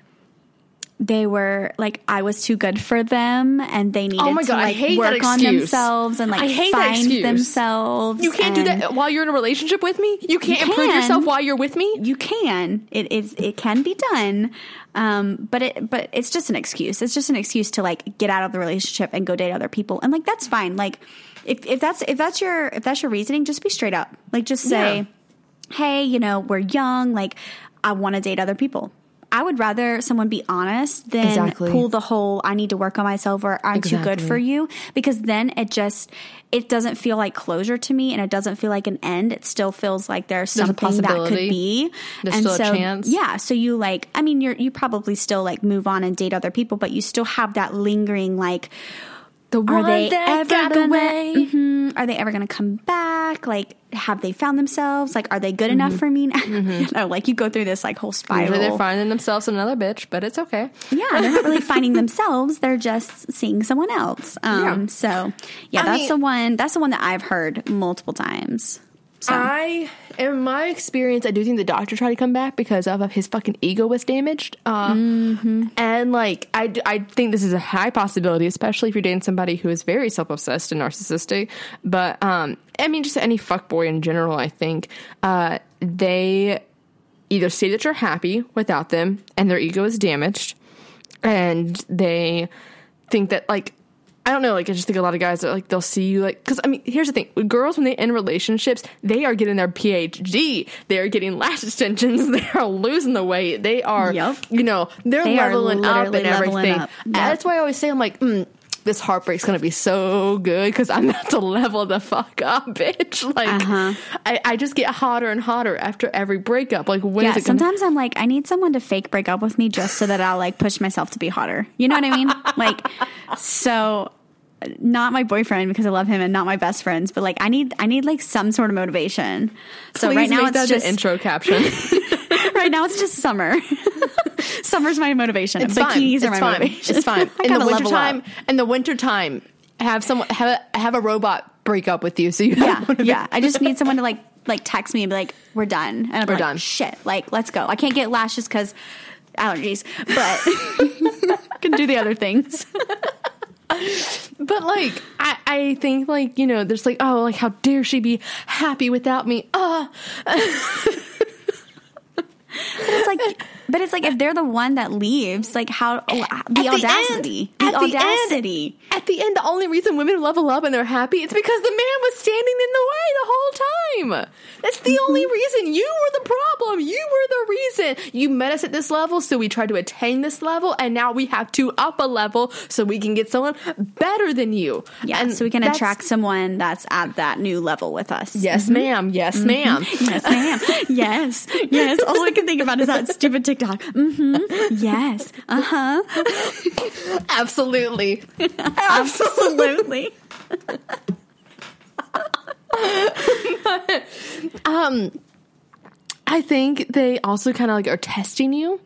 they were like I was too good for them and they needed Oh my to God, I like work on themselves and like find themselves. You can't do that while you're in a relationship with me. You can't You improve can. yourself while you're with me. you can it is it can be done um but it but it's just an excuse it's just an excuse to like get out of the relationship and go date other people and like that's fine like if if that's if that's your if that's your reasoning just be straight up like just say Yeah. hey you know we're young like i want to date other people I would rather someone be honest than Exactly. pull the whole I need to work on myself or I'm too good for you because then it just it doesn't feel like closure to me and it doesn't feel like an end. It still feels like there's, There's something that could be. There's and still a so chance. yeah, so you like I mean you're you probably still like move on and date other people, but you still have that lingering like The are they ever got gonna. Mhm. are they ever gonna come back? Like, have they found themselves? Like, are they good enough for me? <laughs> you know, like you go through this like whole spiral. Usually they're finding themselves another bitch, but it's okay. Yeah, they're not really finding themselves. They're just seeing someone else. Um, Yeah. So, yeah, I that's mean- the one. That's the one that I've heard multiple times. So, I, in my experience, I do think the doctor tried to come back because of his fucking ego was damaged. Uh, And like, I, I think this is a high possibility, especially if you're dating somebody who is very self obsessed and narcissistic. But um, I mean, just any fuckboy in general, I think uh, they either say that you're happy without them and their ego is damaged, and they think that like I don't know, like I just think a lot of guys are like they'll see you like because I mean here's the thing, with girls when they end relationships, they are getting their PhD, they are getting lash extensions, <laughs> they are losing the weight, they are Yup. you know they're They leveling up and everything. up. And Yep. That's why I always say I'm like. Mm, this heartbreak's gonna be so good because I'm about to level the fuck up, <laughs> bitch. Like, Uh-huh. I, I just get hotter and hotter after every breakup. Like, when is yeah, it gonna sometimes I'm like, I need someone to fake break up with me just so that I'll like push myself to be hotter. You know what I mean? <laughs> like, so not my boyfriend because I love him and not my best friends, but like I need I need like some sort of motivation. So Please right now it's just intro caption. <laughs> right now it's just summer. <laughs> Summer's my motivation. It's Bikinis fine. are my fine. motivation. It's <laughs> fine. In the wintertime, in the wintertime, have someone have a, have a robot break up with you so you Yeah, yeah. I just need someone to like <laughs> like text me and be like, "We're done," and I'm We're like, done. Shit, like let's go. I can't get lashes because allergies, but can do the other things. But like, I, I think like you know, there's like, oh, like how dare she be happy without me? Ah, It's like, but it's like if they're the one that leaves, like how the At the audacity, end- the at the end- audacity. at the end, the only reason women level up and they're happy is because the man was standing in the way the whole time. That's the mm-hmm. only reason. You were the problem. You were the reason. You met us at this level, so we tried to attain this level, and now we have to up a level so we can get someone better than you. Yeah, and so we can attract someone that's at that new level with us. Yes, mm-hmm. ma'am. Yes, mm-hmm. ma'am. <laughs> Yes, ma'am. yes, yes. All I can think about is that stupid TikTok. <laughs> Mm-hmm. Yes. Uh huh. <laughs> Absolutely. <laughs> Absolutely. <laughs> Um I think they also kind of like are testing you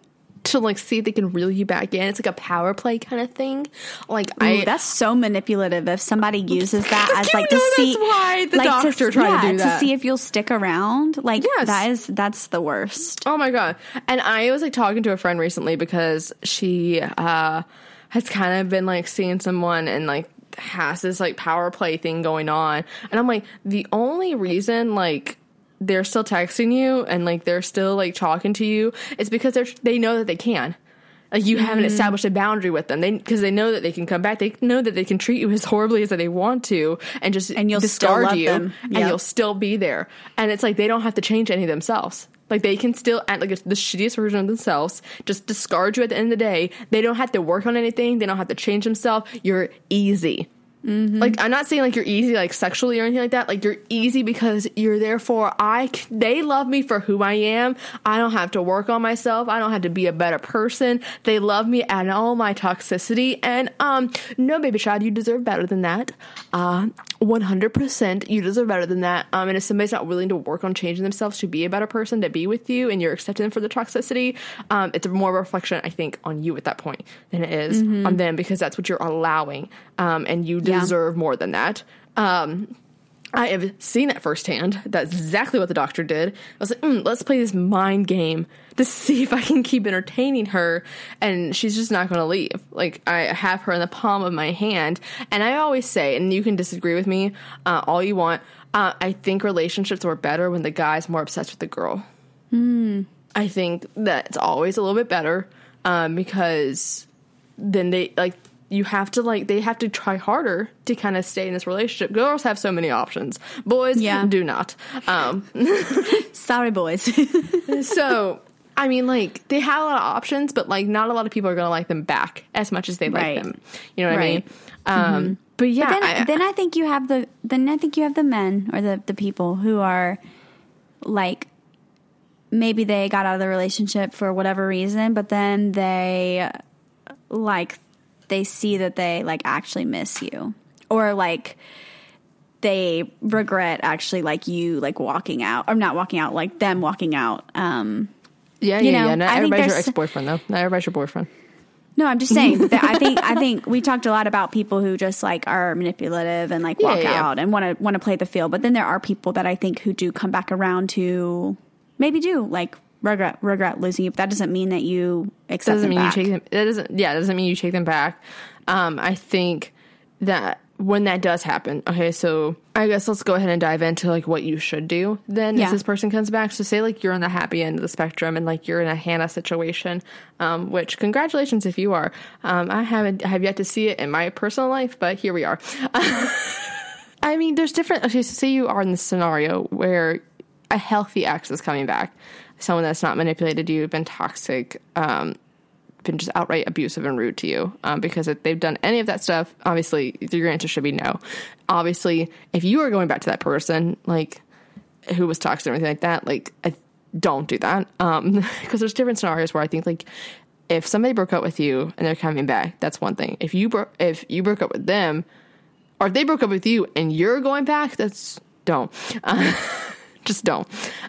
to like see if they can reel you back in. It's like a power play kind of thing. Like Ooh, I that's so manipulative. If somebody uses <laughs> that as like to see, why the like doctor to, tried to do that. to see if you'll stick around. Like Yes. that is that's the worst. Oh my god! And I was like talking to a friend recently because she uh has kind of been like seeing someone and like has this like power play thing going on, and I'm like, the only reason like they're still texting you and like they're still like talking to you it's because they're they know that they can. Like you haven't Mm-hmm. established a boundary with them, they because they know that they can come back. They know that they can treat you as horribly as they want to, and just And you'll discard you, them. and you'll still be there. And it's like they don't have to change any of themselves. Like they can still act like the shittiest version of themselves, just discard you at the end of the day. They don't have to work on anything. They don't have to change themselves. You're easy. Like I'm not saying like you're easy like sexually or anything like that. Like you're easy because you're there for I. they love me for who I am. I don't have to work on myself. I don't have to be a better person. They love me and all my toxicity and um no baby child you deserve better than that. Uh 100% you deserve better than that. Um and if somebody's not willing to work on changing themselves to be a better person to be with you and you're accepting them for the toxicity, um it's more of a reflection I think on you at that point than it is on them because that's what you're allowing. Um and you Yeah. deserve more than that. Um, I have seen that firsthand. That's exactly what the doctor did. I was like, mm, let's play this mind game to see if I can keep entertaining her. And she's just not going to leave. Like, I have her in the palm of my hand. And I always say, and you can disagree with me uh, all you want, uh, I think relationships were better when the guy's more obsessed with the girl. I think that it's always a little bit better um, because then they like you have to like they have to try harder to kind of stay in this relationship. Girls have so many options, boys Yeah. do not. Um, <laughs> Sorry, boys. <laughs> so I mean, like they have a lot of options, but like not a lot of people are gonna like them back as much as they Right. like them. You know what Right. I mean? Um, But yeah, then, I, then I think you have the then I think you have the men or the the people who are like maybe they got out of the relationship for whatever reason, but then they like they see that they like actually miss you or like they regret actually like you like walking out or not walking out like them walking out um Yeah, yeah, know, yeah. Not I everybody's your ex boyfriend though. Not everybody's your boyfriend. no i'm just saying that i think i think we talked a lot about people who just like are manipulative and like walk yeah, yeah. out and want to want to play the field but then there are people that i think who do come back around to maybe do like regret regret losing you but that doesn't mean that you accept doesn't them mean back. you take them. That doesn't. Yeah, it doesn't mean you take them back. Um, I think that when that does happen, okay, so I guess let's go ahead and dive into like what you should do then Yeah. if this person comes back. So say like you're on the happy end of the spectrum and like you're in a Hannah situation, um, which congratulations if you are. Um, I haven't I have yet to see it in my personal life, but here we are. <laughs> I mean, there's different. Okay, so say you are in this scenario where a healthy ex is coming back, someone that's not manipulated you, been toxic, um, been just outright abusive and rude to you. Um, because if they've done any of that stuff, obviously your answer should be no. Obviously, if you are going back to that person, like who was toxic or anything like that, like I don't do that. Um, <laughs> because there's different scenarios where I think like if somebody broke up with you and they're coming back, that's one thing. If you bro- if you broke up with them, or if they broke up with you and you're going back, that's don't. Uh, <laughs> just don't.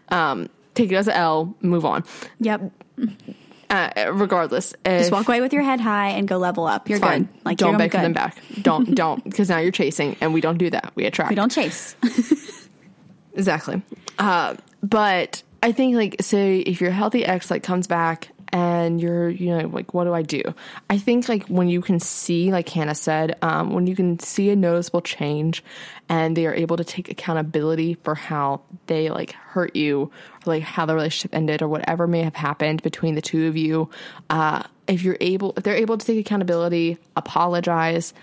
Um, take it as an L. Move on. yep Uh, regardless, just walk away with your head high and go level up you're fine. good like don't you're beg for them back. Don't <laughs> don't because now you're chasing, and we don't do that. We attract. we don't chase <laughs> Exactly. Uh, but I think like say if your healthy ex like comes back and you're you know like what do I do? I think like when you can see like Hannah said, um, when you can see a noticeable change and they are able to take accountability for how they like hurt you or like how the relationship ended or whatever may have happened between the two of you. Uh, if you're able if they're able to take accountability, apologize,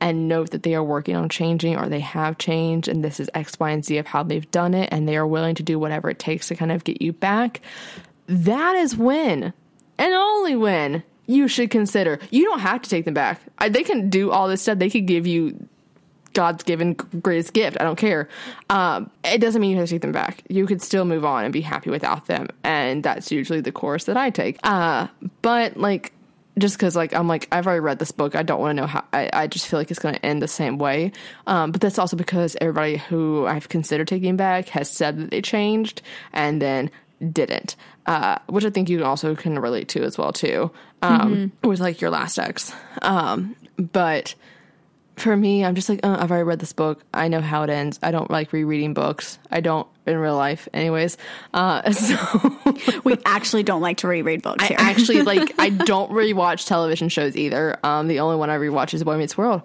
and note that they are working on changing or they have changed and this is X, Y, and Z of how they've done it and they are willing to do whatever it takes to kind of get you back, that is when and only when you should consider. You don't have to take them back. I, they can do all this stuff. They could give you God's given greatest gift. I don't care. Um, it doesn't mean you have to take them back. You could still move on and be happy without them. And that's usually the course that I take. Uh, but like, just because like I'm like I've already read this book, I don't want to know how. I, I just feel like it's going to end the same way. Um, but that's also because everybody who I've considered taking back has said that they changed and then didn't, uh, which I think you also can relate to as well too, um, with like your last ex. Um, but for me, I'm just like, uh, I've already read this book. I know how it ends. I don't like rereading books. I don't in real life, anyways. Uh, <laughs> so <laughs> we actually don't like to reread books I actually <laughs> like. I don't really watch television shows either. Um, the only one I rewatch is Boy Meets World.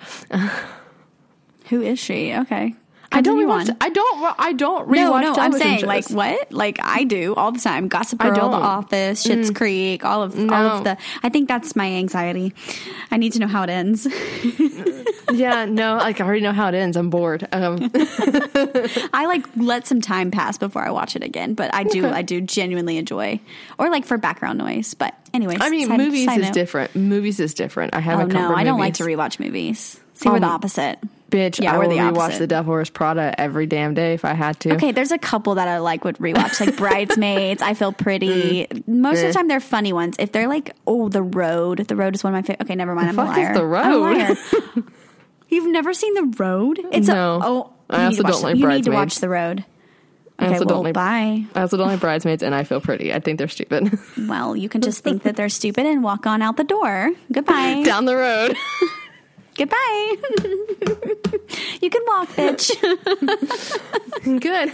who is she okay I don't on. I don't. I don't rewatch. No, no, I'm saying shows. like what? Like I do all the time. Gossip I Girl, The. Mm. Office, Schitt's Creek, all of all of the. I think that's my anxiety. I need to know how it ends. <laughs> yeah, no. Like I already know how it ends. I'm bored. Um, <laughs> I like let some time pass before I watch it again, but I do Okay. I do genuinely enjoy or like for background noise. But anyways, I mean, side- movies side is note. different. Movies is different. I have Oh no, I don't like movies. to rewatch movies. See, we're the Um, opposite. Bitch, Yeah, I the rewatch opposite. The Devil Wears Prada every damn day if I had to. Okay, there's a couple that I like would rewatch, like <laughs> Bridesmaids. I Feel Pretty. Most of Eh. the time, they're funny ones. If they're like, oh, The Road. The Road is one of my favorite. Okay, never mind. I'm fuck a is liar. The I'm a Road? liar. <laughs> <laughs> You've never seen The Road? It's No. a oh. I you also need to watch don't the- like You need to watch The Road. I Okay, also well, don't like. bye. I also don't like bridesmaids, and I feel pretty. I think they're stupid. Well, you can just think that they're stupid and walk on out the door. Goodbye. Down the road. Goodbye. <laughs> you can walk, bitch. <laughs> Good.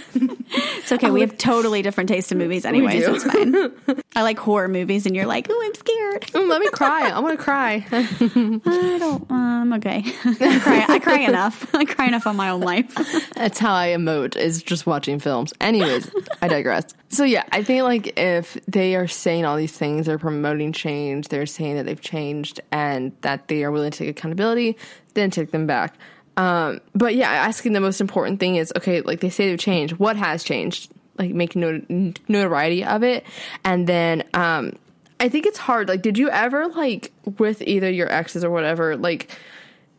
It's okay. We have totally different taste in movies, anyways. It's fine. <laughs> I like horror movies, and you're like, oh, I'm scared. Mm, let me cry. I want to cry. I don't. Um. Okay. I cry. I cry enough. I cry enough on my own life. That's how I emote is just watching films. Anyways, I digress. So yeah, I think like if they are saying all these things, they're promoting change, they're saying that they've changed and that they are willing to take accountability, then take them back. Um, but yeah, asking the most important thing is okay, like they say they've changed. What has changed? Like make not- notoriety of it, and then um, I think it's hard. Like, did you ever like with either your exes or whatever, like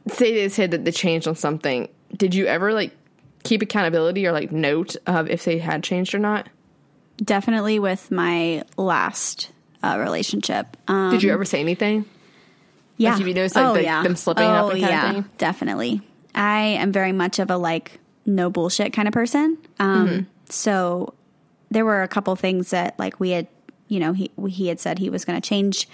say they said that they changed on something? Did you ever like keep accountability or like note of if they had changed or not? Definitely with my last uh, relationship. Um, Did you ever say anything? Yeah. have you noticed, like, oh, the- yeah. them slipping oh, up and kind of yeah, thing? Definitely. I am very much of a like no bullshit kind of person. Um, So there were a couple things that like we had, you know, he he had said he was going to change,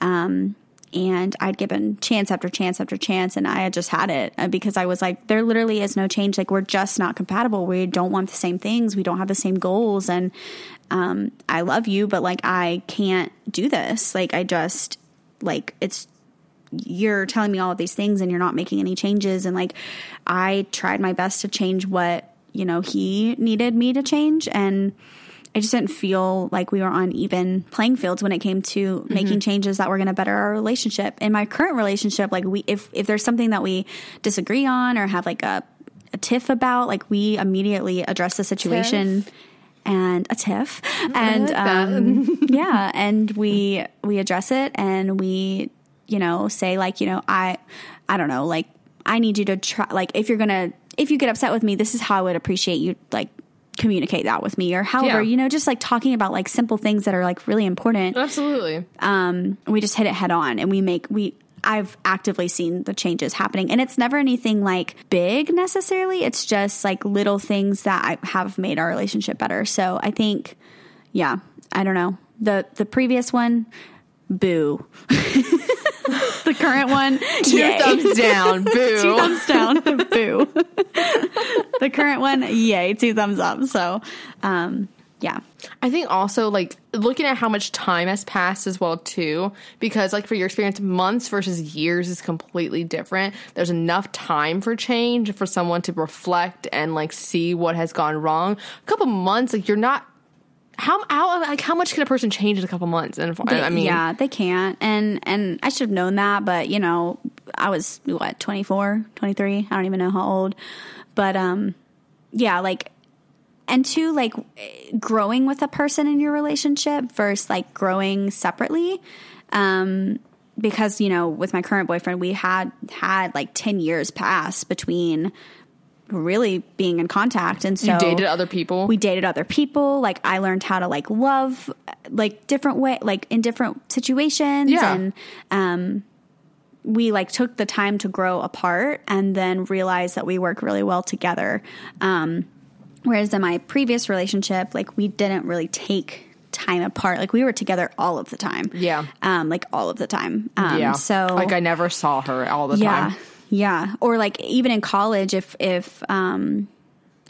um, and I'd given chance after chance after chance, and I had just had it uh, because I was like, there literally is no change. Like we're just not compatible. We don't want the same things. We don't have the same goals, and um, I love you, but like I can't do this. Like I just like it's you're telling me all of these things and you're not making any changes. And like I tried my best to change what you know he needed me to change. And I just didn't feel like we were on even playing fields when it came to making changes that were going to better our relationship. In my current relationship, like we if if there's something that we disagree on or have like a a tiff about, like we immediately address the situation and a tiff. And like um, <laughs> yeah and we we address it and we you know say like you know i i don't know like i need you to try like if you're gonna if you get upset with me this is how i would appreciate you like communicate that with me or however Yeah. you know just like talking about like simple things that are like really important. Absolutely. um, we just hit it head on and we make we I've actively seen the changes happening and it's never anything like big necessarily. It's just like little things that I have made our relationship better. So I think yeah I don't know. The the previous one boo <laughs> <laughs> the current one Two yay. thumbs down. <laughs> Boo. two thumbs down <laughs> boo the current one yay two thumbs up so um yeah I think also like looking at how much time has passed as well too, because like for your experience, months versus years is completely different. There's enough time for change for someone to reflect and like see what has gone wrong. A couple months, like you're not. How how like how much can a person change in a couple months? And I mean, yeah, they can't. And and I should have known that, but you know, I was what, 24, 23, I don't even know how old. But um yeah, like and two like growing with a person in your relationship versus like growing separately. Um because you know, with my current boyfriend, we had had like 10 years pass between really being in contact and so you dated other people. we dated other people like i learned how to like love like different way like in different situations Yeah. and um we like took the time to grow apart and then realized that we work really well together um whereas in my previous relationship like we didn't really take time apart like we were together all of the time Yeah. um like all of the time um yeah. so like I never saw her all the yeah time. Yeah or like even in college if if um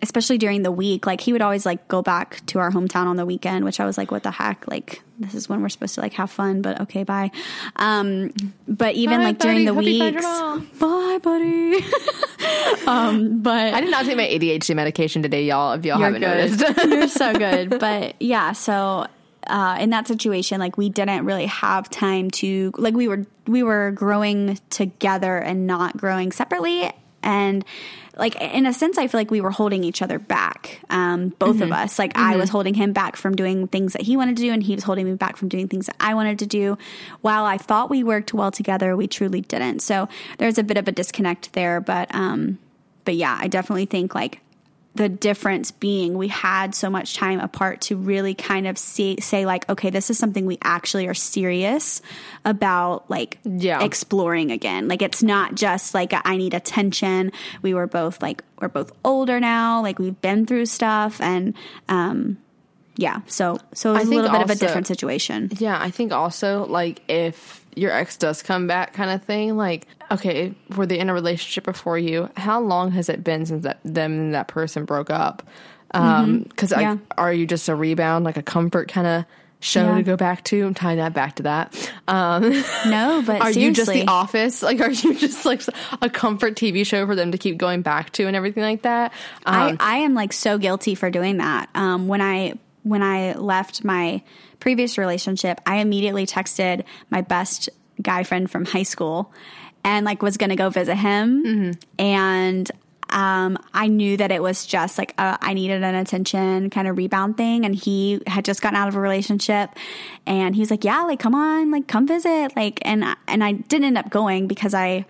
especially during the week like he would always like go back to our hometown on the weekend which i was like what the heck like this is when we're supposed to like have fun but okay bye um but even Bye, like during the buddy. Hope weeks bye buddy <laughs> um but I did not take my ADHD medication today, y'all. If y'all haven't good. noticed, <laughs> You're so good. But yeah, so uh, in that situation, like we didn't really have time to like we were we were growing together and not growing separately. And like in a sense, I feel like we were holding each other back, um, both of us. Like I was holding him back from doing things that he wanted to do, and he was holding me back from doing things that I wanted to do. While I thought we worked well together, we truly didn't. So there's a bit of a disconnect there. But um, but yeah, I definitely think like the difference being we had so much time apart to really kind of see, say like okay this is something we actually are serious about like Yeah. exploring again. Like it's not just like a, i need attention. We were both like we're both older now. Like we've been through stuff and um yeah. So so it was a little bit of a different situation. Yeah, I think also like if your ex does come back, kind of thing. Like, okay, were they in a relationship before you? How long has it been since that them and that person broke up? Um, because Mm-hmm. Yeah. are you just a rebound, like a comfort kind of show Yeah. to go back to? I'm tying that back to that. Um, no <laughs> but are you just. The Office? Like, are you just like a comfort TV show for them to keep going back to and everything like that? Um, I, I am like so guilty for doing that. Um, when I when I left my previous relationship, I immediately texted my best guy friend from high school and like was gonna go visit him. And um, I knew that it was just like a, I needed an attention kind of rebound thing, and he had just gotten out of a relationship, and he was like, "Yeah, like come on, like come visit," like, and and I didn't end up going because I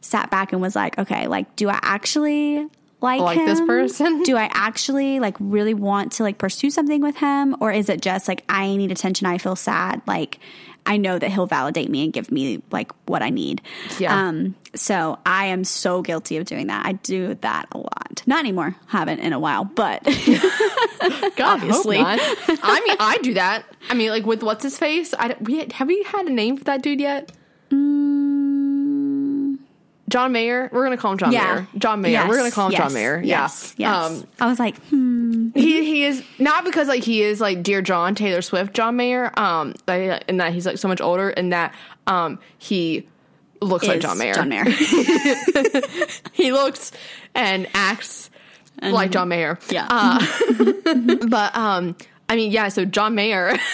sat back and was like, okay, like, do I actually like, Like this person? Do I actually like really want to like pursue something with him, or is it just like I need attention? I feel sad. Like I know that he'll validate me and give me like what I need. Yeah. Um. So I am so guilty of doing that. I do that a lot. Not anymore. Haven't in a while, but <laughs> God, Obviously. I. I mean, <laughs> I do that. I mean, like with what's his face. I we have we had a name for that dude yet? John Mayer. We're gonna call him John yeah, Mayer. John Mayer. We're gonna call him yes, John Mayer. Yes, yeah. yes. Um, I was like, hmm. he he is not because like he is like dear John Taylor Swift John Mayer. Um, like, and that he's like so much older, and that um he looks like John Mayer. John Mayer. <laughs> he looks and acts like John Mayer. Yeah. Uh, <laughs> but um, I mean, yeah. So John Mayer. <laughs>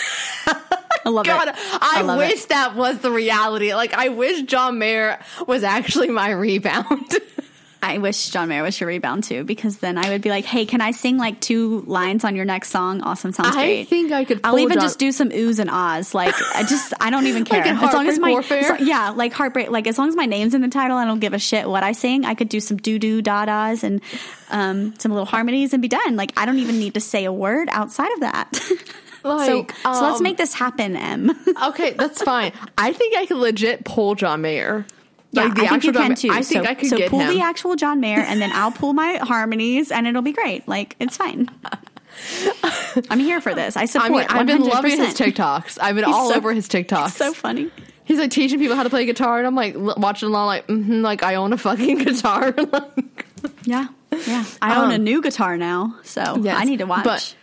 I love God, it. I, love wish it. that was the reality. Like, I wish John Mayer was actually my rebound. <laughs> I wish John Mayer was your rebound too, because then I would be like, "Hey, can I sing like two lines on your next song? Awesome, sounds I great." think I could I'll even John- just do some oohs and ahs. Like, I just, I don't even <laughs> care. Like as long as my, so- yeah, like heartbreak. Like as long as my name's in the title, I don't give a shit what I sing. I could do some doo doo da das and um, some little harmonies and be done. Like I don't even need to say a word outside of that. <laughs> so, Like, so let's um, make this happen, M. <laughs> okay, that's fine. I think I could legit pull John Mayer. Yeah, Like, the I think you John can Mayer. too. I think so, I could so get pull him. the actual John Mayer, and then I'll pull my harmonies, and it'll be great. Like it's fine. <laughs> I'm here for this. I I support. mean, I've been 100%. loving his TikToks. I've been He's all so- over his TikToks. So funny. He's like teaching people how to play guitar, and I'm like l- watching along, like, mm-hmm, like I own a fucking <laughs> guitar. like, Yeah, yeah. I own a Um, new guitar now, so yes, I need to watch. but-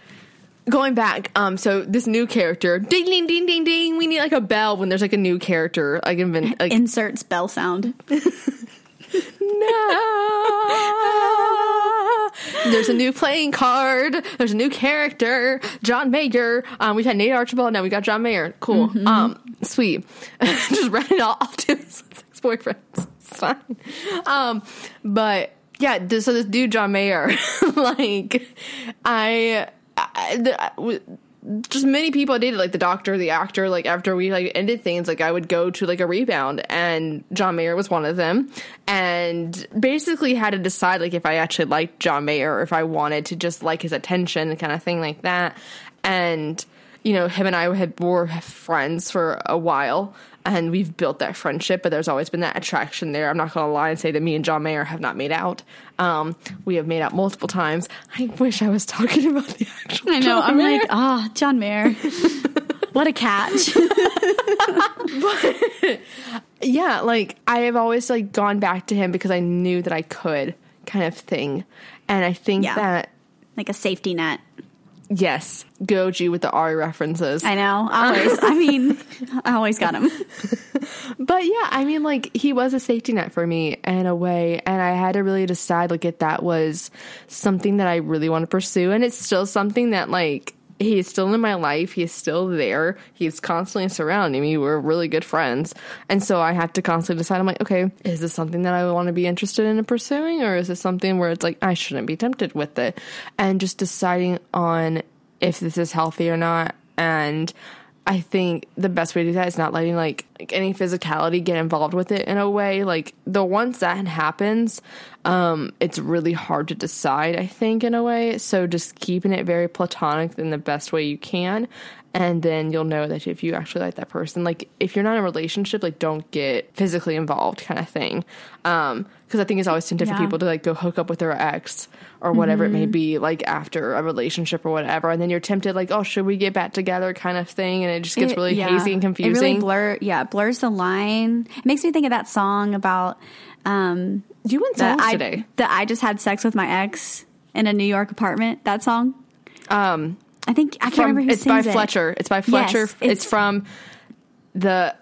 going back, um, so this new character, ding, ding, ding, ding, ding. We need like a bell when there's like a new character. Like, invent, <laughs> like Inserts bell sound. <laughs> no. There's a new playing card. There's a new character, John Mayer. Um, we've had Nate Archibald. Now we got John Mayer. Cool. Mm-hmm. Um, sweet. <laughs> Just ran it all to his ex boyfriends. It's fine. Um, but yeah. th- So this dude, John Mayer, like I, I, the- I just many people I dated, like the doctor, the actor, like after we like ended things, like I would go to like a rebound and John Mayer was one of them. And basically had to decide like if I actually liked John Mayer or if I wanted to just like his attention kind of thing like that. And, you know, him and I had were friends for a while and we've built that friendship, but there's always been that attraction there. I'm not gonna lie and say that me and John Mayer have not made out. Um, we have made out multiple times. I wish I was talking about the actual I know. John I'm Mayer. like, ah, John Mayer. <laughs> what a catch. <laughs> yeah, like I have always like gone back to him because I knew that I could, kind of thing. And I think Yeah. that like a safety net. Yes, Goji with the Ari references. I know. Always. I mean, <laughs> I always got him. But yeah, I mean, like he was a safety net for me in a way, and I had to really decide like if that was something that I really want to pursue, and it's still something that like he's still in my life. He's still there. He's constantly surrounding me. We're really good friends, and so I have to constantly decide. I'm like, okay, is this something that I want to be interested in pursuing, or is this something where it's like I shouldn't be tempted with it, and just deciding on if this is healthy or not, and. I think the best way to do that is not letting like, like any physicality get involved with it in a way. Like the once that happens, um, it's really hard to decide, I think, in a way. So just keeping it very platonic in the best way you can. And then you'll know that if you actually like that person, like if you're not in a relationship, like don't get physically involved kind of thing. Um, cause I think it's always tempted Yeah. for people to like go hook up with their ex or whatever it may be, like after a relationship or whatever. And then you're tempted like, oh, should we get back together kind of thing. And it just gets It- really yeah. hazy and confusing. It really blur, yeah, blurs the line. It makes me think of that song about um, you went songs I today. that I just had sex with my ex in a New York apartment. That song. Um, I think I can't from, remember who it's by it. Fletcher. It's by Fletcher. Yes, it's, it's- from the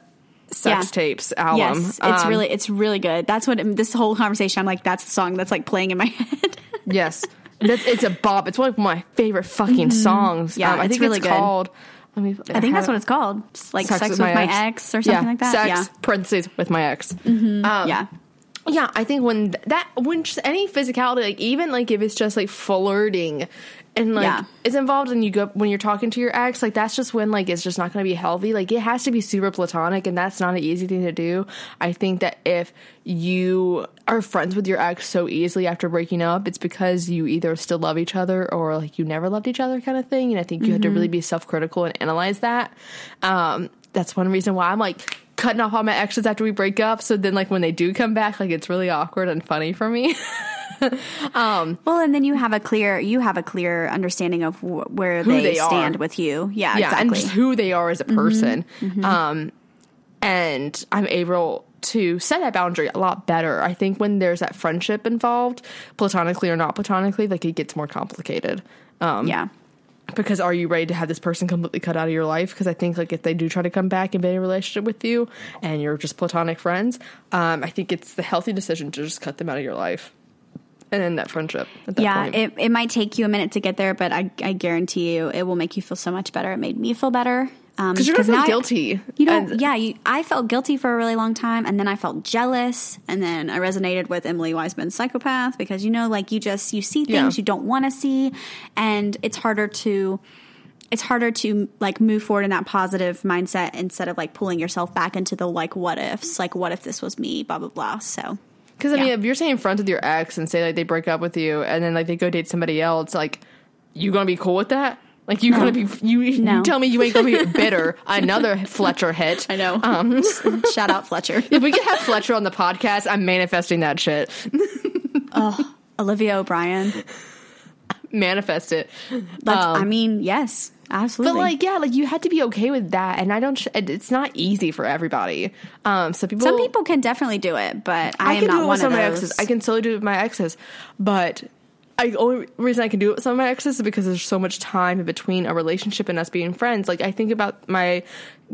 Sex Yeah. Tapes album. Yes, it's Um, really it's really good. That's what this whole conversation. I'm like, that's the song that's like playing in my <laughs> head. yes. That's, it's a bop. It's one of my favorite fucking songs. Mm-hmm. Yeah, Um, I it's think really it's good. called. Me. I think that's what it's called. It's like sex, with, my, ex. or something yeah, like that. Sex Yeah, Mm-hmm. parentheses with my ex. Um, yeah. Yeah, I think when that when just any physicality, like even like if it's just like flirting and like Yeah. it's involved and you go when you're talking to your ex, like that's just when like it's just not going to be healthy. Like it has to be super platonic, and that's not an easy thing to do. I think that if you are friends with your ex so easily after breaking up, it's because you either still love each other or like you never loved each other, kind of thing. And I think you have to really be self critical and analyze that. Um, that's one reason why I'm like cutting off all my exes after we break up. So then, like when they do come back, like it's really awkward and funny for me. <laughs> <laughs> well, and then you have a clear you have a clear understanding of wh- where they, they are. stand with you. Yeah, yeah, and exactly. just who they are as a person. Um, and I'm able to set that boundary a lot better. I think when there's that friendship involved, platonically or not platonically, like it gets more complicated. Um, yeah. because are you ready to have this person completely cut out of your life? Because I think like if they do try to come back and be in a relationship with you, and you're just platonic friends, um, I think it's the healthy decision to just cut them out of your life and end that friendship. At that Yeah, point. it, it might take you a minute to get there, but I, I guarantee you it will make you feel so much better. It made me feel better. Um, because you're gonna now I- guilty. You know, And- yeah, you, I felt guilty for a really long time, and then I felt jealous, and then I resonated with Emily Weisband's psychopath because you know, like you just you see things Yeah. you don't want to see, and it's harder to it's harder to like move forward in that positive mindset instead of like pulling yourself back into the like what ifs, like what if this was me, blah blah blah. So Because I mean, if you're staying friends with your ex and say like they break up with you and then like they go date somebody else, like you gonna be cool with that? Like you gonna be you? No. You tell me you ain't gonna be <laughs> bitter. Another Fletcher hit. I know. Um, <laughs> shout out Fletcher, <laughs> if we could have Fletcher on the podcast, I'm manifesting that shit. oh, Olivia O'Brien. Manifest it. Um, I mean, yes, absolutely. But like, yeah, like you had to be okay with that, and I don't. Sh- it's not easy for everybody. Um, so people, some people can definitely do it, but I, I am can not do it one with some of of my exes. I can still do it with my exes, but I only reason I can do it with some of my exes is because there's so much time in between a relationship and us being friends. Like I think about my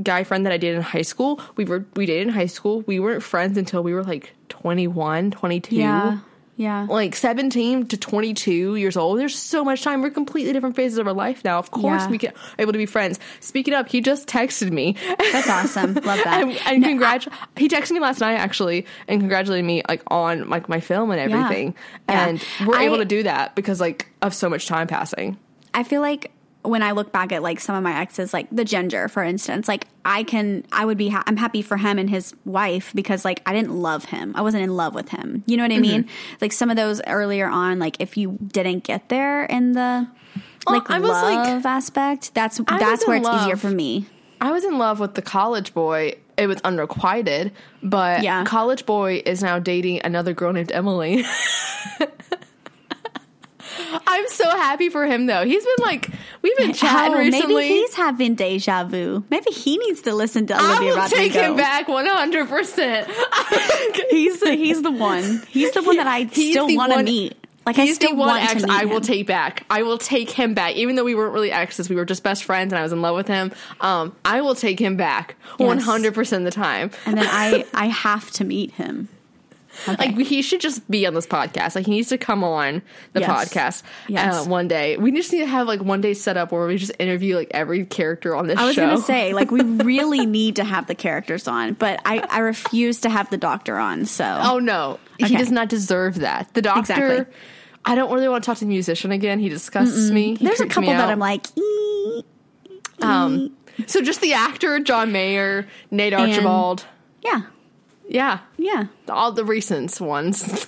guy friend that I dated in high school. We were we dated in high school. We weren't friends until we were like 21, 22. yeah, yeah. Like 17 to 22 years old. There's so much time. We're completely different phases of our life now. Of course, Yeah. we can able to be friends. Speaking up, he just texted me. That's awesome. <laughs> Love that. and, and congrat- he texted me last night actually and congratulated me like on like my film and everything Yeah. and we're I- able to do that because like of so much time passing I feel like when I look back at like some of my exes, like the ginger, for instance, like I can, I would be, ha- I'm happy for him and his wife because like I didn't love him. I wasn't in love with him. You know what I mean? Mm-hmm. Like some of those earlier on, like if you didn't get there in the like I was, like- love aspect, that's was that's where it's easier for me. i was in love with the college boy it was unrequited but Yeah. college boy is now dating another girl named emily <laughs> i'm so happy for him though he's been like we've been chatting Oh, recently maybe he's having deja vu. Maybe he needs to listen to Olivia I will Rodrigo. take him back 100%. He's the he's the one. He's the one that I He's still want to meet. Like I still the one want ex to meet I will him. take back. I will take him back, even though we weren't really exes. We were just best friends, and I was in love with him. Um, I will take him back one hundred percent of the time. and then I <laughs> I have to meet him. Okay. Like he should just be on this podcast. Like he needs to come on the Yes. podcast Yes. uh, one day. We just need to have like one day set up where we just interview like every character on this I was show. gonna say like we <laughs> really need to have the characters on, but I I refuse to have the doctor on. So Oh no, he does not deserve that. The doctor. Exactly. I don't really want to talk to the musician again. He disgusts me. He there's a couple that. I'm like, "Ee." Um, so just the actor, John Mayer, Nate And- Archibald. yeah, yeah. yeah. All the recent ones.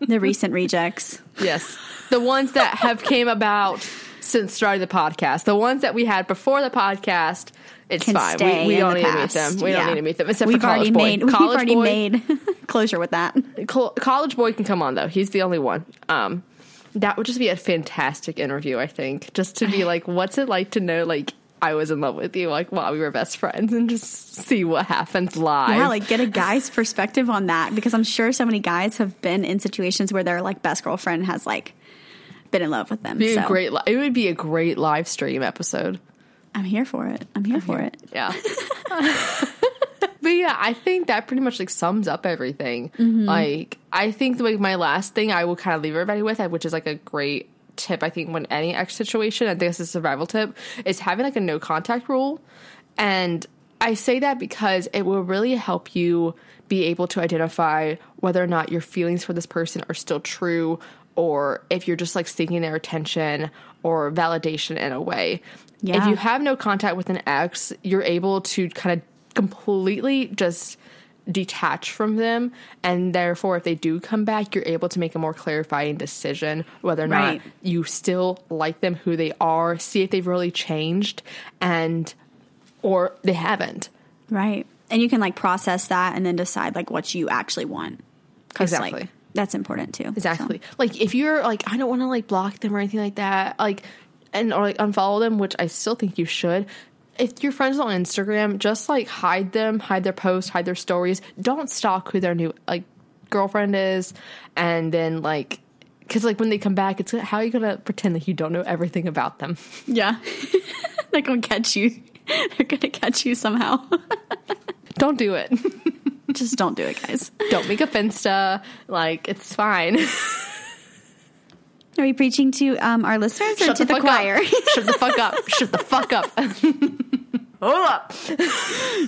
The recent rejects. yes. The ones that have came about since starting the podcast. The ones that we had before the podcast, it's Can fine. We, we don't need to meet them. We Yeah. don't need to meet them except We've for College already Boy. made we've already Boy, made closure with that. Col- College Boy can come on though. He's the only one. Um, that would just be a fantastic interview. I think just to be <sighs> like, what's it like to know like I was in love with you like while we were best friends and just see what happens live. Yeah, like get a guy's perspective on that because I'm sure so many guys have been in situations where their like best girlfriend has like been in love with them. Be a So great. Li- it would be a great live stream episode. I'm here for it. I'm here for it. Yeah. <laughs> <laughs> but yeah, I think that pretty much like sums up everything. Mm-hmm. Like, I think like my last thing I will kind of leave everybody with, which is like a great tip. I think when any X situation, I think this is a survival tip, is having like a no contact rule. And I say that because it will really help you be able to identify whether or not your feelings for this person are still true or if you're just like seeking their attention or validation in a way. If you have no contact with an ex, you're able to kind of completely just detach from them and therefore if they do come back you're able to make a more clarifying decision whether or Right. not you still like them who they are see if they've really changed and or they haven't Right. And you can like process that and then decide like what you actually want. Exactly. Like, That's important too. Exactly. Like if you're like, I don't want to like block them or anything like that, like, and or like unfollow them, which I still think you should. If you're friends on Instagram, just like hide them, hide their posts, hide their stories. Don't stalk who their new like girlfriend is, and then like, because like when they come back, it's how are you gonna pretend that you don't know everything about them? <laughs> Yeah. <laughs> They're gonna catch you. <laughs> They're gonna catch you somehow. don't do it. Just don't do it, guys. don't make a Finsta. Like it's fine. Are we preaching to um, our listeners or Shut to the, the, choir? Shut the fuck up. Shut the fuck up. <laughs> Hold up.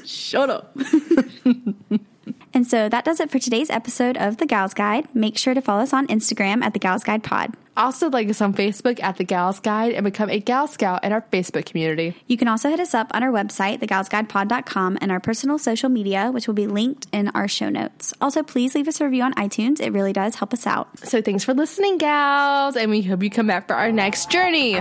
Shut up. <laughs> and so that does it for today's episode of The Gals Guide. Make sure to follow us on Instagram at The Gals Guide Pod. Also, like us on Facebook at The Gals Guide and become a Gal Scout in our Facebook community. You can also hit us up on our website, thegalsguidepod.com, and our personal social media, which will be linked in our show notes. Also, please leave us a review on iTunes. It really does help us out. So, thanks for listening, gals, and we hope you come back for our next journey.